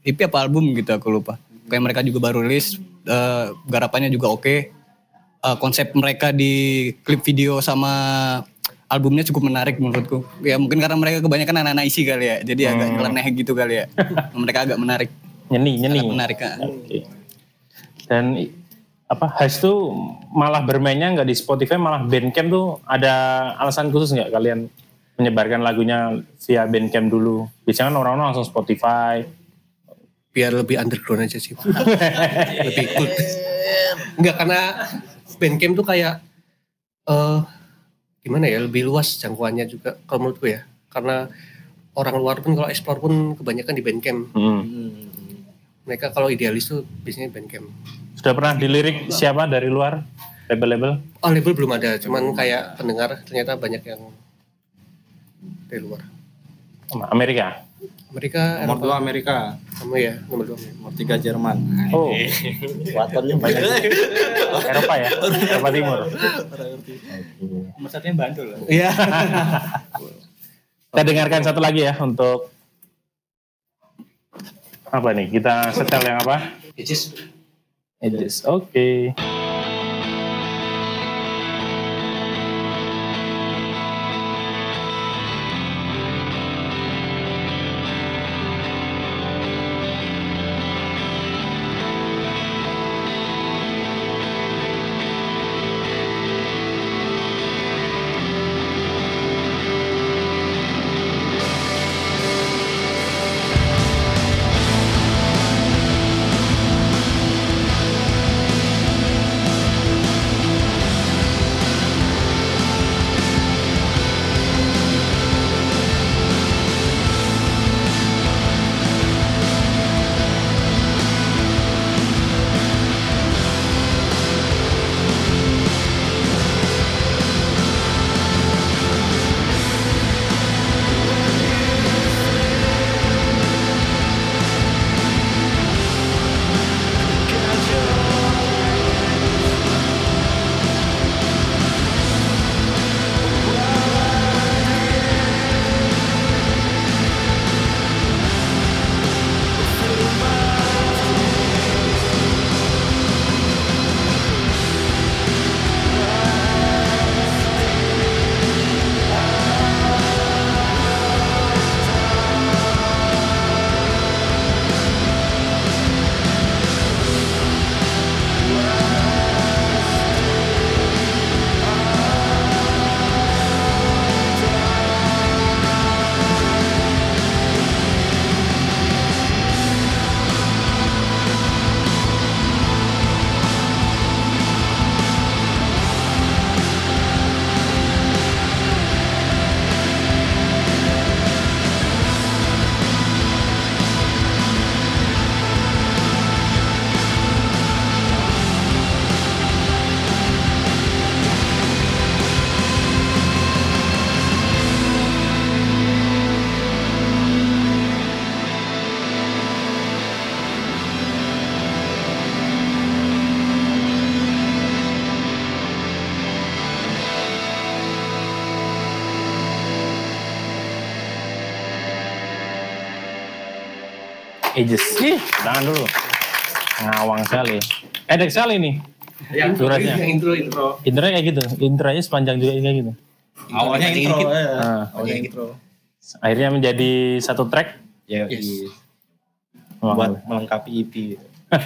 EP apa album gitu aku lupa. Kayak mereka juga baru rilis, eh, garapannya juga oke. Eh, konsep mereka di klip video sama albumnya cukup menarik menurutku. Ya mungkin karena mereka kebanyakan anak-anak isi kali ya. Jadi agak nyeleneh gitu kali ya. mereka agak menarik. Nyeni, nyeni. Sangat menarik. ah. Oke. Dan apa Has tuh malah bermainnya nggak di Spotify malah Bandcamp tuh ada alasan khusus nggak kalian menyebarkan lagunya via Bandcamp dulu? Biasanya kan orang-orang langsung Spotify. biar lebih underground aja sih. lebih cool. Enggak karena Bandcamp tuh kayak eh gimana ya lebih luas jangkauannya juga kalau menurutku ya. Karena orang luar pun kalau explore pun kebanyakan di Bandcamp. Hmm. Mereka kalau idealis tuh biasanya Bandcamp. Sudah pernah dilirik siapa dari luar label-label? Oh label belum ada, cuman kayak pendengar ternyata banyak yang dari luar. Amerika. Mereka Nomor dua Amerika, sama ya nomor dua. nomor tiga Jerman. Oh, Watannya banyak. Eropa ya, Eropa Timur. Nomor satunya Bantul. Iya. Kita dengarkan satu lagi ya untuk apa nih? Kita setel yang apa? Edges. Oke. Ages. Ih, jangan dulu. Ngawang sekali. Edek sekali nih. Durasinya. intro intro. Intronya kayak gitu. Intronya sepanjang juga kayak gitu. Awalnya intro, dikit. ya. Ah. awalnya intro. Akhirnya menjadi satu track. Ya, Yes. iya. Wah, buat melengkapi EP.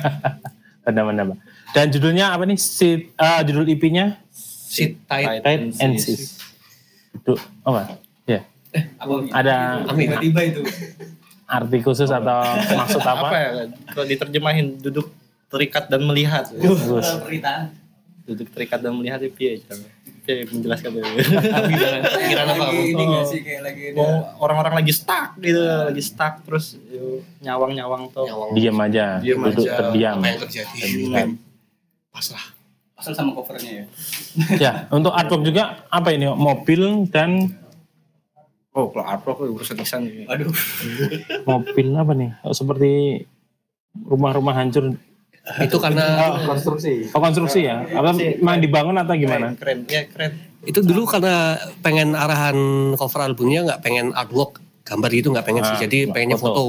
benar-benar. Dan judulnya apa nih? Si, ah, judul EP-nya Sit tight. Tight and Sis. Itu apa? Ya. Ada Tiba-tiba itu. Arti khusus atau maksud apa? Apa ya? Kalau diterjemahin duduk terikat dan melihat. Bagus. Duduk terikat dan melihat itu ya. Oke, menjelaskan dulu. Kira apa? Ini sih kayak lagi Mau orang-orang lagi stuck gitu, lagi stuck terus nyawang-nyawang tuh. Diam aja, Diam duduk aja. terdiam. Apa yang terjadi? Terdiam. Pasrah. Asal sama covernya ya. Ya, untuk artwork juga apa ini? Mobil dan Oh, kalau artwork urusan desain. Aduh. mobil apa nih? Oh, seperti rumah-rumah hancur. Itu karena konstruksi. Oh konstruksi ya? Apa memang dibangun atau gimana? Keren, ya keren. itu dulu karena pengen arahan cover albumnya nggak pengen artwork gambar gitu nggak pengen sih Ah, jadi pengennya foto. foto.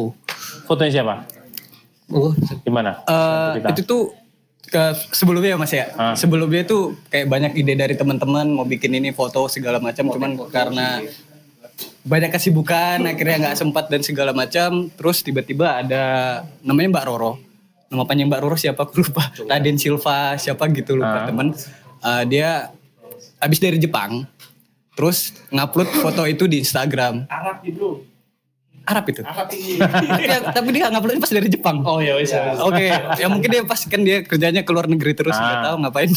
Fotonya siapa? Oh, Gimana? Eh, Cerita. itu tuh ke sebelumnya mas ya Ah. sebelumnya tuh kayak banyak ide dari teman-teman mau bikin ini foto segala macam cuman karena banyak kesibukan akhirnya nggak sempat dan segala macam. Terus tiba-tiba ada namanya Mbak Roro. Nama panjang Mbak Roro siapa aku lupa. Raden Silva siapa gitu lupa Ah. teman. Eh, dia habis dari Jepang terus ngupload foto itu di Instagram. Arab itu. Arab itu tapi, tapi dia ngupload pas dari Jepang Oh ya wis. Oke, ya mungkin dia pas kan dia kerjanya ke luar negeri terus nggak Ah. tahu ngapain.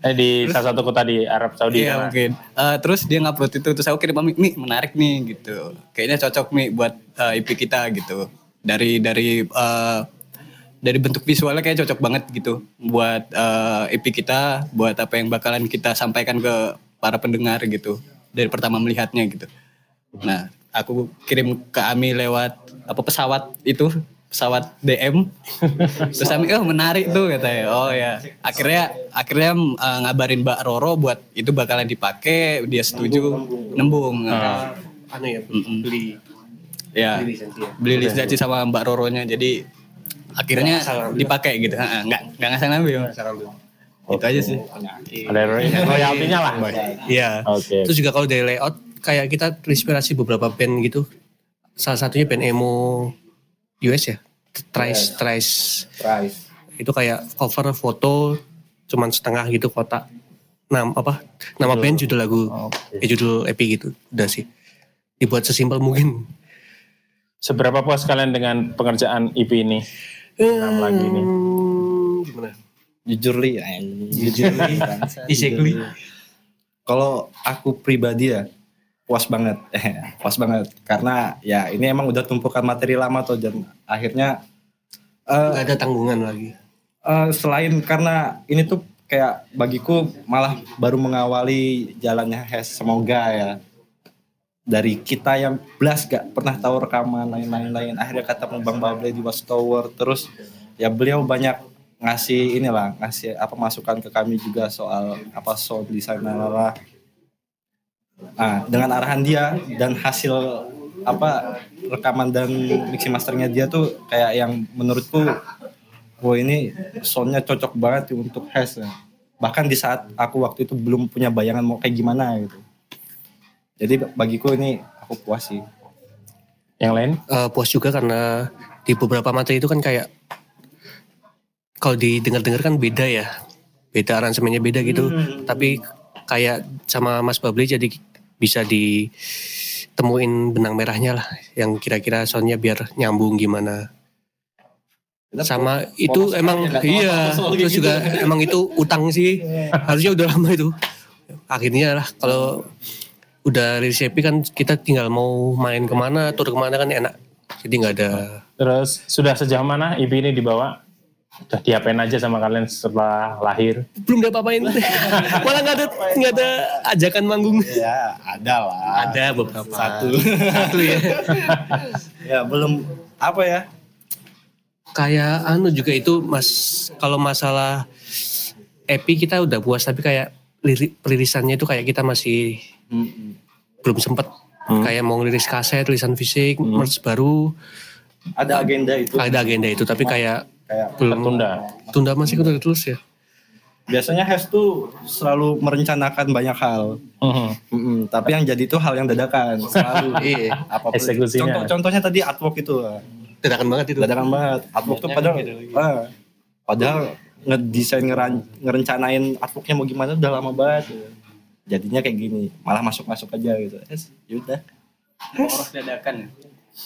Eh, di salah satu kota di Arab Saudi. Iya sana. mungkin. Eh, terus dia ngupload itu terus aku kirim Mami, nih menarik nih gitu. Kayaknya cocok nih buat eh, EP kita gitu. Dari dari eh, dari bentuk visualnya kayak cocok banget gitu buat eh, EP kita, buat apa yang bakalan kita sampaikan ke para pendengar gitu. Dari pertama melihatnya gitu. Nah, aku kirim ke Ami lewat apa pesawat itu pesawat DM terus Ami oh menarik tuh katanya. Oh ya. Akhirnya akhirnya uh, ngabarin Mbak Roro buat itu bakalan dipakai dia setuju nembung Nah, anu ya beli. Ya beli lisensi ya. beli lisensi sama Mbak Roronya jadi akhirnya dipakai gitu. Ha, nggak nggak ngasal ngambil. Itu aja sih. Ada roy- royaltinya lah. Iya. Oke. Terus juga kalau dari layout kayak kita terinspirasi beberapa band gitu. Salah satunya band emo US ya. Trice, Trice. Price. Itu kayak cover foto cuman setengah gitu kotak. Nama apa? Nama band judul lagu, eh, judul EP gitu. Udah sih. Dibuat sesimpel mungkin. Seberapa puas kalian dengan pengerjaan EP ini? Enam lagi ini. Hmm, gimana? Jujur li, jujur li. Kalau aku pribadi ya puas banget, puas banget. Karena ya ini emang udah tumpukan materi lama tuh dan akhirnya Gak ada tanggungan lagi. eh, selain karena ini tuh kayak bagiku malah baru mengawali jalannya Hes semoga ya. Dari kita yang belas gak pernah tahu rekaman lain-lain lain akhirnya ketemu Bang Bable di Watchtower terus ya beliau banyak ngasih inilah ngasih apa masukan ke kami juga soal apa sound design lah nah dengan arahan dia dan hasil apa rekaman dan mixing masternya dia tuh kayak yang menurutku wah ini soundnya cocok banget untuk Hes ya. bahkan di saat aku waktu itu belum punya bayangan mau kayak gimana gitu. Jadi bagiku ini aku puas sih. Yang lain? Eh, puas juga karena di beberapa materi itu kan kayak kalau didengar-dengar kan beda ya. Beda aransemennya beda gitu. Tapi kayak sama Mas Babli jadi bisa ditemuin benang merahnya lah yang kira-kira soundnya biar nyambung gimana. Sama itu emang ya, iya terus juga emang itu utang sih. Harusnya udah lama itu. Akhirnya lah kalau udah EP kan kita tinggal mau main ke mana tur ke mana kan enak. Jadi nggak ada Terus sudah sejauh mana EP ini dibawa? Udah diapain aja sama kalian setelah lahir? belum ada apa-apain. Malah nggak ada nggak ada ajakan manggung. Ya ada lah. Ada beberapa. Satu. Satu ya. Ya belum apa ya? Kayak anu juga itu mas kalau masalah EP kita udah puas tapi kayak lirik perilisannya itu kayak kita masih belum sempet. Kayak mau ngeliris kaset tulisan fisik merch baru. Ada agenda itu. Ada agenda itu tapi kayak kayak belum Tertunda. tunda masih udah terus ya biasanya Has tuh selalu merencanakan banyak hal. Mhm. Mm-mm, tapi yang jadi itu hal yang dadakan selalu. Iya. Apa pun. Eksekusinya. Contoh, contohnya tadi artwork itu. Dadakan banget itu. Dadakan banget. Artwork tuh padahal ah, padahal ngedesain ngeran, ngerencanain artworknya mau gimana udah lama banget. Jadinya kayak gini, malah masuk-masuk aja gitu. Es, yaudah. Power of dadakan.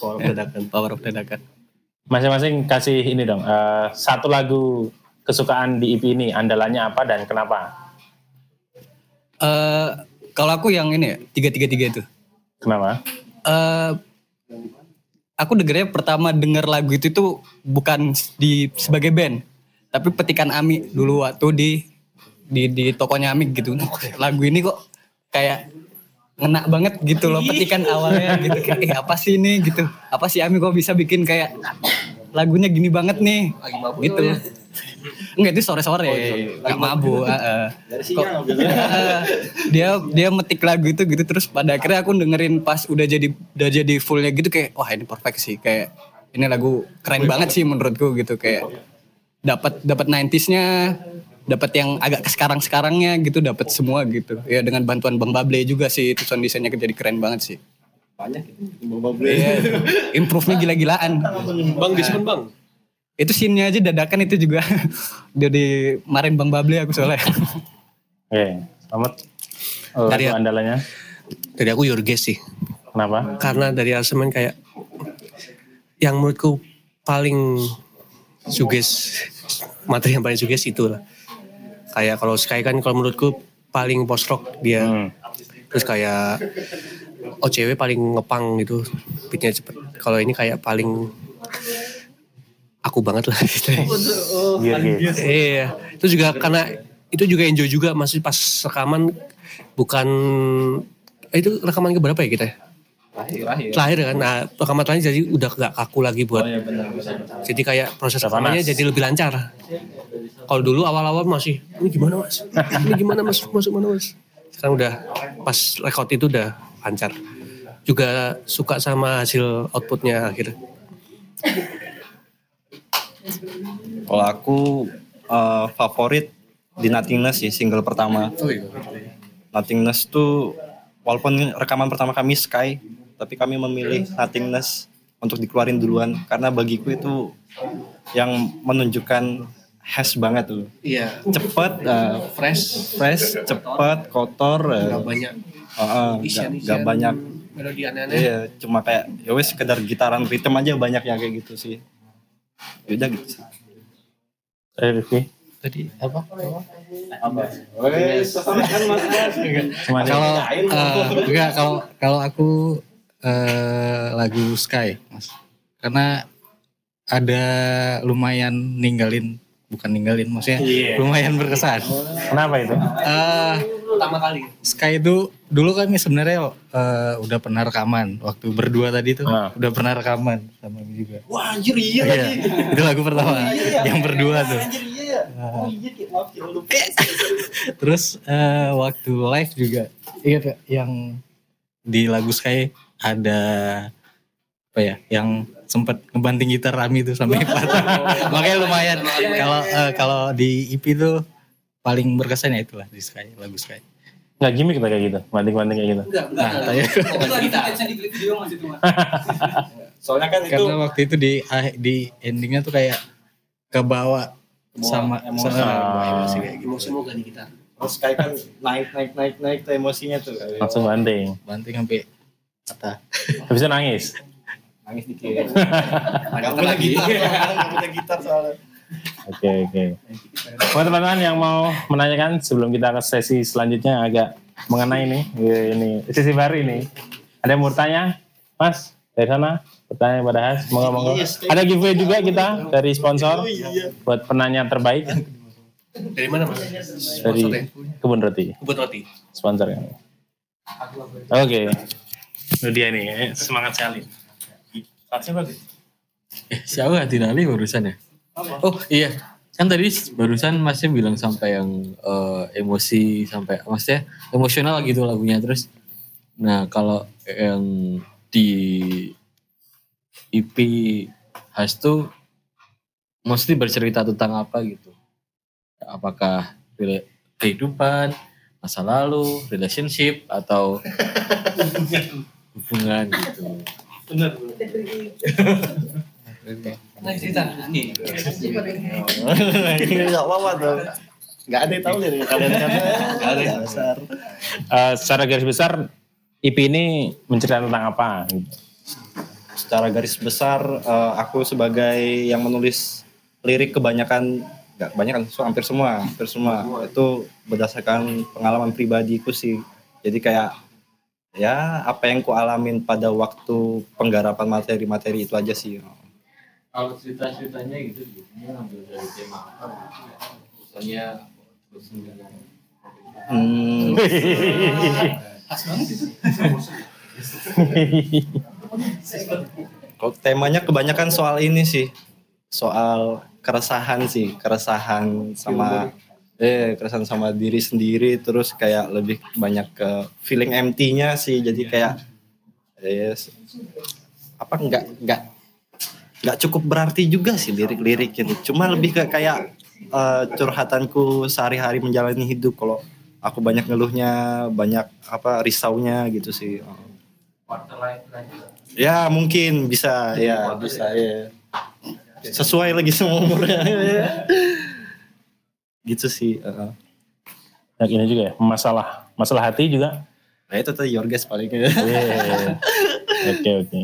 Power of dadakan. Power of dadakan. Masing-masing kasih ini dong. eh, satu lagu kesukaan di EP ini, andalannya apa dan kenapa? Eh kalau aku yang ini ya, tiga tiga tiga itu. Kenapa? eh aku dengernya pertama denger lagu itu tuh bukan di sebagai band, tapi petikan Ami dulu waktu di di di tokonya Ami gitu. Lagu ini kok kayak ngena banget gitu loh petikan awalnya gitu kayak eh, apa sih ini? Gitu. Apa sih Ami kok bisa bikin kayak lagunya gini banget nih? Gitu. enggak itu sore-sore. Nggak mabuk. heeh. Kok- dia dia metik lagu itu gitu terus pada akhirnya aku dengerin pas udah jadi udah jadi fullnya gitu kayak wah ini perfect sih. Kayak ini lagu keren banget sih menurutku gitu. Kayak dapat dapat 90s-nya dapat yang agak ke sekarang sekarangnya gitu dapat semua gitu ya dengan bantuan Bang Bable juga sih itu sound desainnya jadi keren banget sih Banyak itu. Iya, improve-nya gila-gilaan Bang diskon bang. itu scene-nya aja dadakan itu juga jadi kemarin Bang Bable aku soalnya Oke, selamat. Oh, Dari- andalannya. Dari aku Your Guess sih. Kenapa? Karena dari aransemen kayak yang menurutku paling suges materi yang paling suges itu lah. Kayak kalau Sky kan kalau menurutku paling post rock dia. Hmm. Terus kayak OCW paling ngepang gitu beatnya cepet. Kalau ini kayak paling aku banget lah. Iya, iya. Iya, itu juga karena itu juga enjoy juga masih pas rekaman bukan eh, itu rekaman ke berapa ya kita? Ya? Terakhir kan, nah rekaman terakhir jadi udah gak kaku lagi buat. Jadi kayak proses rekamannya jadi lebih lancar. Kalau dulu awal-awal masih ini gimana mas? Ini gimana mas? Masuk mana mas? Sekarang udah pas record itu udah lancar. Juga suka sama hasil outputnya akhirnya. Kalau aku eh, favorit di Nothingness sih single pertama. Nothingness tuh walaupun rekaman pertama kami Sky, tapi kami memilih Nothingness untuk dikeluarin duluan karena bagiku itu yang menunjukkan has banget tuh. Iya, Cepet, eh, fresh, fresh, cepet, kotor, gak banyak eh, nggak isian-isian nggak banyak. melodi aneh-aneh. Iya, cuma kayak ya wes sekedar gitaran ritme aja banyak yang kayak gitu sih. Ya udah gitu sih. Eh, Rifki. Tadi apa? Cuma Kalau eh, enggak kalau kalau aku eh, lagu Sky, Mas. Karena ada lumayan ninggalin bukan ninggalin maksudnya lumayan berkesan. kenapa itu? Eh Pertama kali. Sky itu dulu kami sebenarnya eh, udah pernah rekaman waktu berdua tadi tuh Ah. udah pernah rekaman sama kami juga. Wah anjir iya Iya, itu lagu pertama yang berdua tuh. iya. Oh iya, maaf ya lupa. Terus eh, waktu live juga ingat gak yang di lagu Sky ada apa ya yang sempat ngebanting gitar Rami tuh sampai patah. Makanya lumayan kalau eh, kalau di EP tuh paling berkesan ya itulah di Sky lagu Sky. Nggak gimmick kayak gitu, banting-banting kayak gitu. Nah, tanya- Soalnya kan itu karena waktu itu di ah- di endingnya tuh kayak kebawa sama emosi. sama emosi kayak gitu. Emosi mau ganti gitar. terus kayak kan naik naik naik naik tuh emosinya tuh. Langsung banting. Banting sampai patah. Habis itu nangis. nangis dikit. Gak punya gitar, gak punya gitar soalnya. Oke, oke. Buat teman-teman yang mau menanyakan sebelum kita ke sesi selanjutnya agak mengenai ini, ini sesi baru ini. Ada yang mau bertanya? Mas, dari sana bertanya pada Has, monggo monggo. Ada giveaway juga kita dari sponsor buat penanya terbaik Dari mana mas? dari Kebun Roti, Kebun roti. sponsor yang. Oke. Itu dia nih, eh, semangat sekali. Saatnya bagus. Eh, siapa tidak Ali barusan ya? Oh iya, kan tadi barusan masnya bilang sampai yang eh, emosi sampai maksudnya emosional gitu lagunya terus. Nah kalau yang di EP Has tuh mesti bercerita tentang apa gitu? Apakah kehidupan, masa lalu, relationship atau hubungan gitu. Enggak apa-apa dong. Enggak ada yang tahu dari kalian. Enggak ada yang besar. Eh, secara garis besar IP ini menceritakan tentang apa? Secara garis besar eh, aku sebagai yang menulis lirik kebanyakan enggak kebanyakan so, hampir semua, hampir semua itu berdasarkan pengalaman pribadiku sih. Jadi kayak ya apa yang ku alamin pada waktu penggarapan materi-materi itu aja sih. Kalau cerita-ceritanya gitu biasanya dari tema apa? Misalnya Hmm, Kalau temanya kebanyakan soal ini sih, soal keresahan sih, keresahan sama eh keresahan sama diri sendiri, terus kayak lebih banyak ke feeling empty-nya sih, jadi kayak yes, apa nggak nggak nggak cukup berarti juga sih lirik-lirik ini, cuma lebih ke kayak eh, curhatanku sehari-hari menjalani hidup kalau aku banyak ngeluhnya, banyak apa risaunya gitu sih. Ya mungkin bisa ya bisa ya. Sesuai lagi sama umurnya. gitu sih. uh. Yang ini juga ya, masalah masalah hati juga. Nah itu tadi Yorges paling. Iya. Oke oke.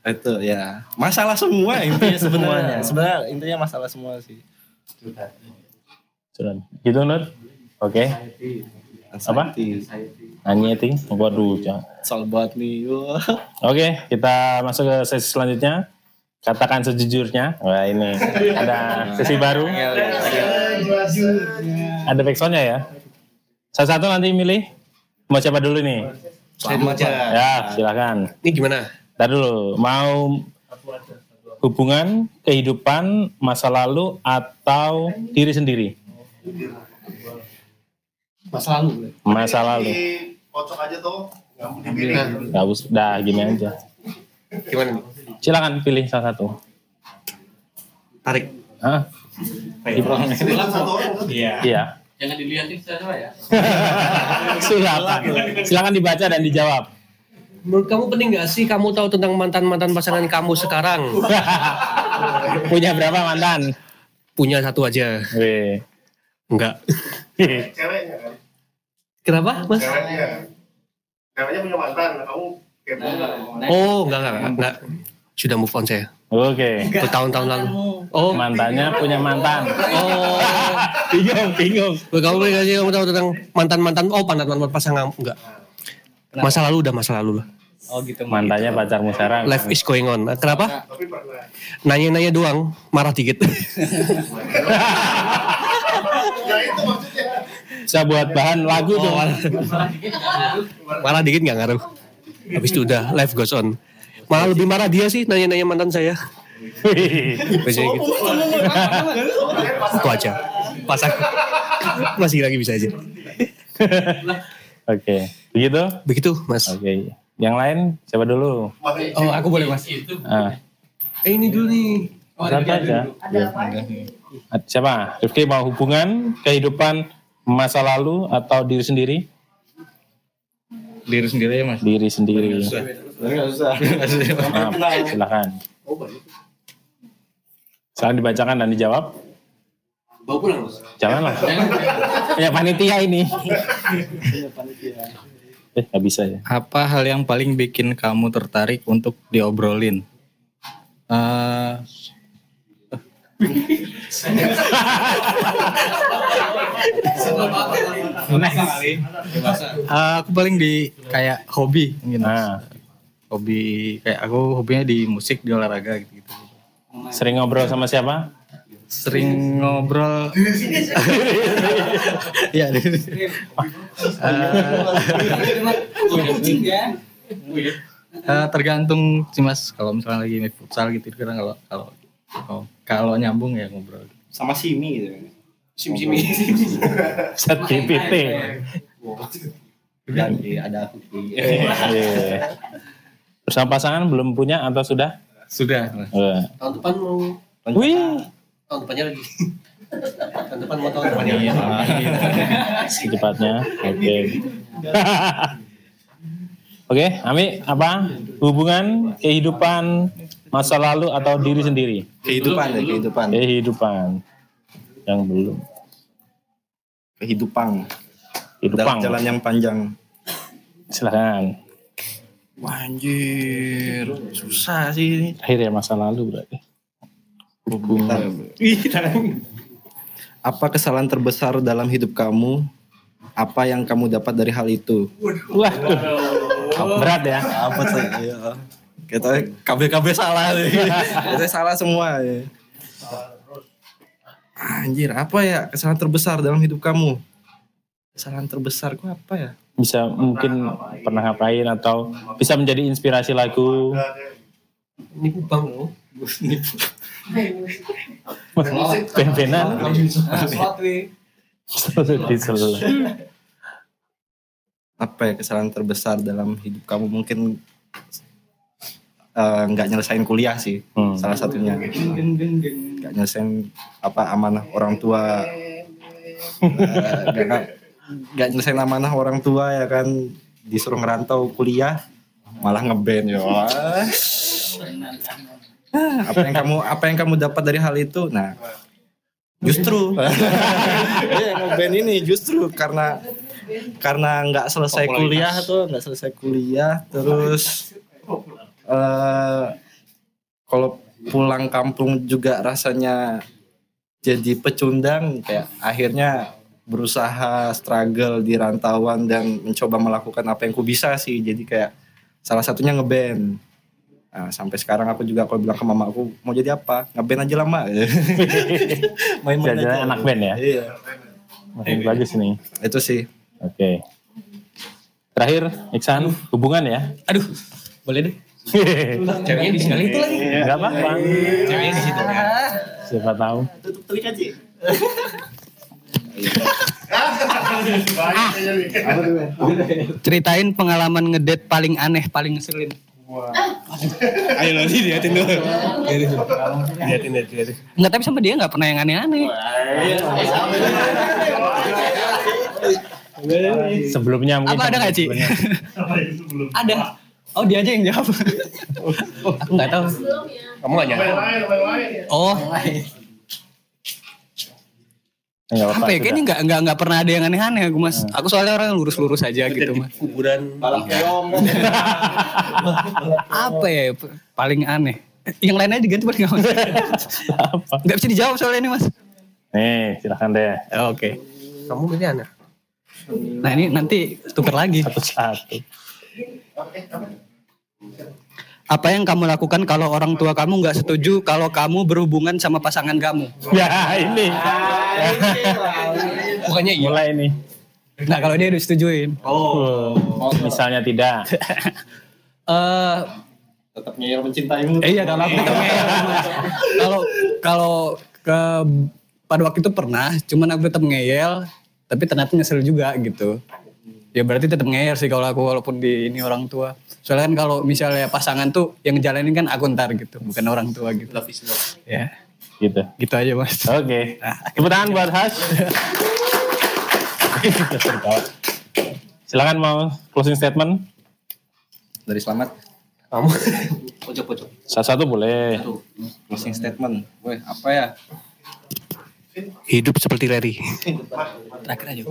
itu ya masalah semua intinya sebenarnya. Sebenarnya intinya masalah semua sih. Sudah. Gitu Nur? Oke. Apa? Anxiety. Waduh. Soal buat nih. Oke, kita masuk ke sesi selanjutnya. Katakan sejujurnya. Wah ini ada sesi baru. Ada backsoundnya ya. Satu-satu nanti milih. Mau siapa dulu nih? Sama aja. Ya, silakan. Ini gimana? Ntar dulu, mau hubungan, kehidupan, masa lalu, atau diri sendiri? Masa lalu. Masa lalu. Kocok aja tuh. Gampang dipilih. Gak usah, dah gini aja. Gimana nih? Silakan pilih salah satu. Tarik. Hah? Satu orang. Iya. Jangan dilihatin saya ya. Silakan. Silakan dibaca dan dijawab. Menurut kamu penting gak sih kamu tahu tentang mantan-mantan pasangan kamu sekarang? Punya berapa mantan? Punya satu aja. Weh. Enggak. Ceweknya kan. Kenapa, Mas? Ceweknya. Ceweknya punya mantan. Kamu kepo nggak? Oh, enggak, enggak, enggak, enggak. Sudah move on saya. Oke. Bertahun-tahun lalu. Oh, Mantannya punya mantan. oh. bingung, bingung. Kamu penting gak sih kamu tahu tentang mantan-mantan? Oh, mantan-mantan pasangan enggak. Masa lalu udah masa lalu lah. Oh gitu. Mantannya pacarmu sekarang. Life is going on. Kenapa? Tapi pernah. Nanya-nanya doang, marah dikit. Ya. Bisa buat bahan lagu tuh. marah dikit nggak ngaruh. Habis itu udah life goes on. Malah lebih marah dia sih nanya-nanya mantan saya. Biasanya gitu. Itu aja. Pasang. Masih lagi bisa aja. Oke. Begitu? Begitu, Mas. Oke. Yang lain siapa dulu? Oh aku boleh mas. Ah, Eh, ini dulu nih. santai aja. Ah, Siapa? Rifki mau hubungan, kehidupan, masa lalu atau diri sendiri? Diri sendiri ya mas. Diri sendiri. Enggak usah. Maaf, silakan. Silakan dibacakan dan dijawab. Bawa pulang, Mas. Janganlah. Ya panitia ini. Eh, nggak bisa ya. Apa hal yang paling bikin kamu tertarik untuk diobrolin? Eh, eh, aku paling di kayak hobi mungkin. Nah, Hobi kayak aku hobinya di musik, di olahraga gitu. -gitu. sering ngobrol sama siapa? Sering ngobrol. Iya. Eh, tergantung sih mas kalau misalnya lagi main futsal gitu kadang kalau kalau kalau kalau nyambung ya ngobrol Sama Simi gitu. Sim-simi. Chat GPT. Dan ada aku. Bersama pasangan belum punya atau sudah? sudah mas. Eh, Tahun depan mau Wih, tahun depannya lagi. depan mau tahu depannya. Iya. Secepatnya. Oke. Oke, Ami apa hubungan kehidupan masa lalu atau diri sendiri? Kehidupan ya, kehidupan. Kehidupan yang belum. Kehidupan. Kehidupan. Dalam jalan yang panjang. Silakan. Wah, anjir, susah sih ini. Akhir ya masa lalu berarti. Hubungan. Apa kesalahan terbesar dalam hidup kamu? Apa yang kamu dapat dari hal itu? Wah, berat ya. Apa sih? Iya. Kita KB-KB salah nih. Kita salah semua ya. Anjir, apa ya kesalahan terbesar dalam hidup kamu? Kesalahan terbesar gua apa ya? Bisa mungkin pernah ngapain atau bisa menjadi inspirasi lagu. Ini bang lo. Ben-benan. Sesuatu Disel. Apa ya kesalahan terbesar dalam hidup kamu? Mungkin eh, nggak nyelesain kuliah sih, Hmm. salah satunya. Nggak nyelesain apa amanah orang tua. Eh, nggak nggak- nggak nyelesain amanah orang tua ya kan? Disuruh ngerantau kuliah malah ngeband ya apa yang kamu apa yang kamu dapat dari hal itu? Nah justru. Iya, ngeband ini justru karena karena nggak selesai kuliah tuh nggak selesai kuliah terus eh kalau pulang kampung juga rasanya jadi pecundang kayak akhirnya berusaha struggle di rantauan dan mencoba melakukan apa yang ku bisa sih jadi kayak salah satunya ngeband Nah, sampai sekarang aku juga kalau bilang ke mama aku mau jadi apa ngeband aja lah mak main-main Jadi aja anak band ya. iya Makin bagus nih. itu sih Oke. Terakhir, Iksan, hubungan ya. Aduh, boleh deh. Ceweknya di sini itu lagi. Enggak apa-apa. Ceweknya di situ. Siapa tahu. tutup telinga Ceritain pengalaman ngedate paling aneh, paling ngeselin. Ayo nanti liatin dulu. Liatin, liatin, liatin. Enggak, tapi sama dia nggak pernah yang aneh-aneh. Sebelumnya mungkin. Apa ada nggak, Ci? Ada. Oh, dia aja yang jawab. oh, aku nggak tahu. Kamu gak nyari. Oh, Enggak. Apa ya? Kayaknya nggak nggak nggak pernah ada yang aneh-aneh aku mas. Aku soalnya orang lurus-lurus aja gitu mas. Kuburan. Apa ya paling aneh? Yang lainnya diganti paling nggak mas? Nggak bisa dijawab soalnya ini mas. Nih, silakan deh. Oke. Kamu milih anak. Nah ini nanti tuker lagi. Satu-satu. Apa yang kamu lakukan kalau orang tua kamu nggak setuju kalau kamu berhubungan sama pasangan kamu? Ya, ini. Bukannya iya. Mulai ini. Nah kalau dia disetujuin. Oh. Misalnya tidak. Eh tetap ngeyel mencintaimu Eh, iya kalau aku tetap ngeyel. Kalau kalau ke pada waktu itu pernah, cuman aku tetap ngeyel, tapi ternyata nyesel juga gitu. Ya berarti tetap ngeyel sih kalau aku walaupun di ini orang tua. Soalnya kan kalau misalnya pasangan tuh yang ngejalanin kan aku ntar gitu, bukan orang tua gitu. Ya, Gitu. gitu aja mas. Oke. Tepuk tangan buat Has. Silakan mau closing statement. dari selamat Kamu. Pojok-pojok. Satu-satu boleh. closing statement Weh, apa ya Hidup seperti Larry. Terakhir aja.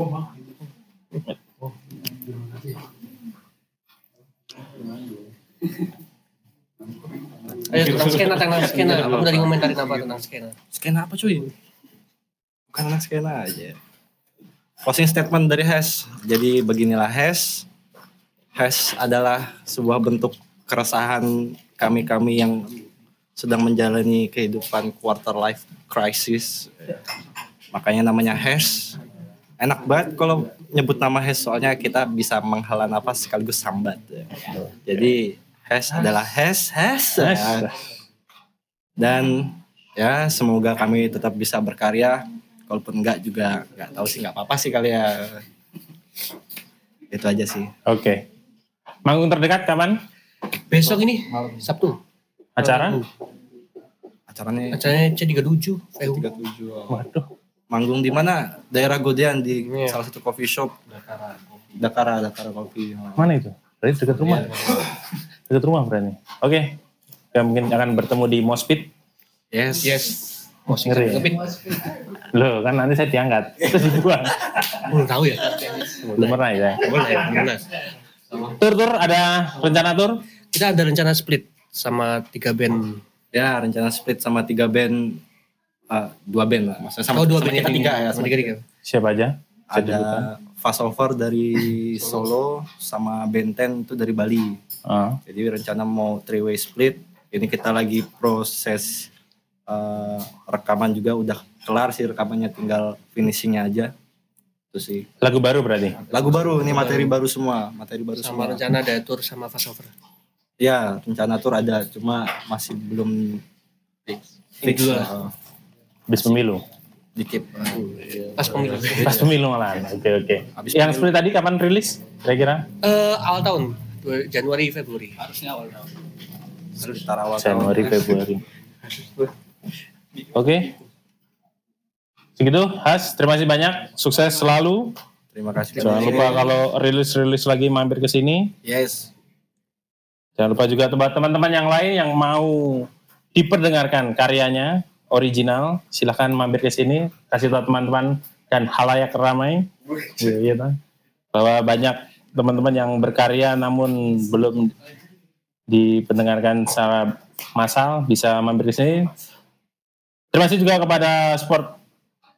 Ayo tentang skena, tentang skena. Kamu tadi ngomentarin apa tentang skena? skena apa cuy? Bukan anak skena aja. Closing statement dari Hes jadi beginilah Hes Hes adalah sebuah bentuk keresahan kami-kami yang sedang menjalani kehidupan quarter life crisis. Makanya namanya Hes enak banget kalau nyebut nama Hes soalnya kita bisa menghela nafas sekaligus sambat. Jadi Hes adalah Hes Hes, dan ya semoga kami tetap bisa berkarya kalaupun enggak juga nggak tahu sih nggak apa-apa sih kali ya itu aja sih Oke. Manggung terdekat kapan? Besok ini Sabtu. Acara? acaranya Acaranya C37. VU. 37 Waduh. manggung di mana? Daerah Godean di salah satu coffee shop. Dakara, Dakara Coffee. Mana itu? Berarti dekat rumah. Dekat rumah berarti. Oke. Ya, mungkin akan bertemu di Mospit. Yes. Yes. Ngeri. ya? Loh, kan nanti saya diangkat. Terus dibuang. Belum tahu ya. Belum pernah ya. Boleh, boleh. Tur-tur ada rencana tur? Kita ada rencana split sama tiga band. Ya, rencana split sama tiga band, ah, dua band lah. Maksudnya sama, oh dua sama band kita tiga ya. Sama tiga tiga. Siapa aja? Ada. Fast Over dari Solo sama Benten itu dari Bali. Ah. Jadi rencana mau three way split. Ini kita lagi proses eh, rekaman juga udah kelar sih rekamannya tinggal finishingnya aja. Itu sih. Lagu baru berarti? Lagu baru ini materi baru semua, materi baru Sama semua. rencana ada tour sama fast over. Ya rencana tur ada, cuma masih belum fix. Fix lah. Habis pemilu. Dikit. Pas pemilu. Pas pemilu malah. Oke oke. Habis Yang split tadi kapan rilis? Kira-kira? Eh awal tahun. Januari Februari. Harusnya awal tahun. Sekitar awal Januari tahun. Februari. Oke. Segitu, Has. Terima kasih banyak. Sukses selalu. Terima kasih. Jangan lupa kalau rilis-rilis lagi mampir ke sini. Yes. Jangan lupa juga buat teman-teman yang lain yang mau diperdengarkan karyanya original, silahkan mampir ke sini, kasih tahu teman-teman dan halayak ramai, Iya, iya, bahwa banyak teman-teman yang berkarya namun belum dipendengarkan secara massal bisa mampir ke sini. Terima kasih juga kepada sport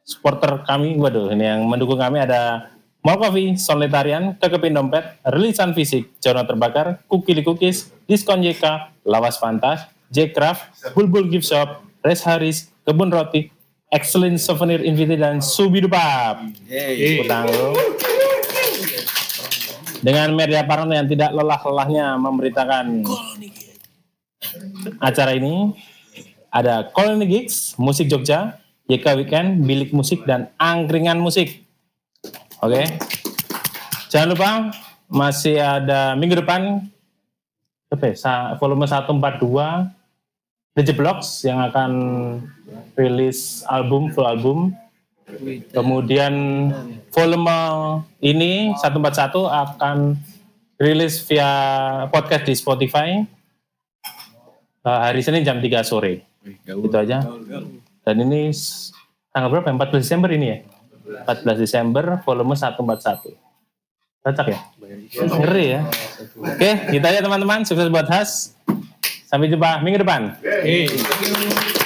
supporter kami, waduh ini yang mendukung kami ada Mall Coffee, Solitarian, Kekepin Dompet, Rilisan Fisik, Jono Terbakar, Kukili Cookies, Diskon JK, Lawas Pantas, J-Craft, Bulbul Gift Shop, Res Haris, Kebun Roti, Excellent Souvenir Inviti, dan Subidupap. Tepuk tangan. Dengan media partner yang tidak lelah-lelahnya memberitakan acara ini, ada Colony Gigs, Musik Jogja, YK Weekend, Bilik Musik, dan Angkringan Musik. Oke. Jangan lupa masih ada minggu depan apa ya, volume 142 The Jeblox yang akan rilis album full album. Kemudian volume ini 141 akan rilis via podcast di Spotify eh, hari Senin jam 3 sore. Itu aja. Dan ini tanggal berapa? 14 Desember ini ya? 14 Desember volume 141. Cocok ya? Ngeri ya? Oke, kita aja teman-teman. Sukses buat Has. Sampai jumpa minggu depan. Terima kasih.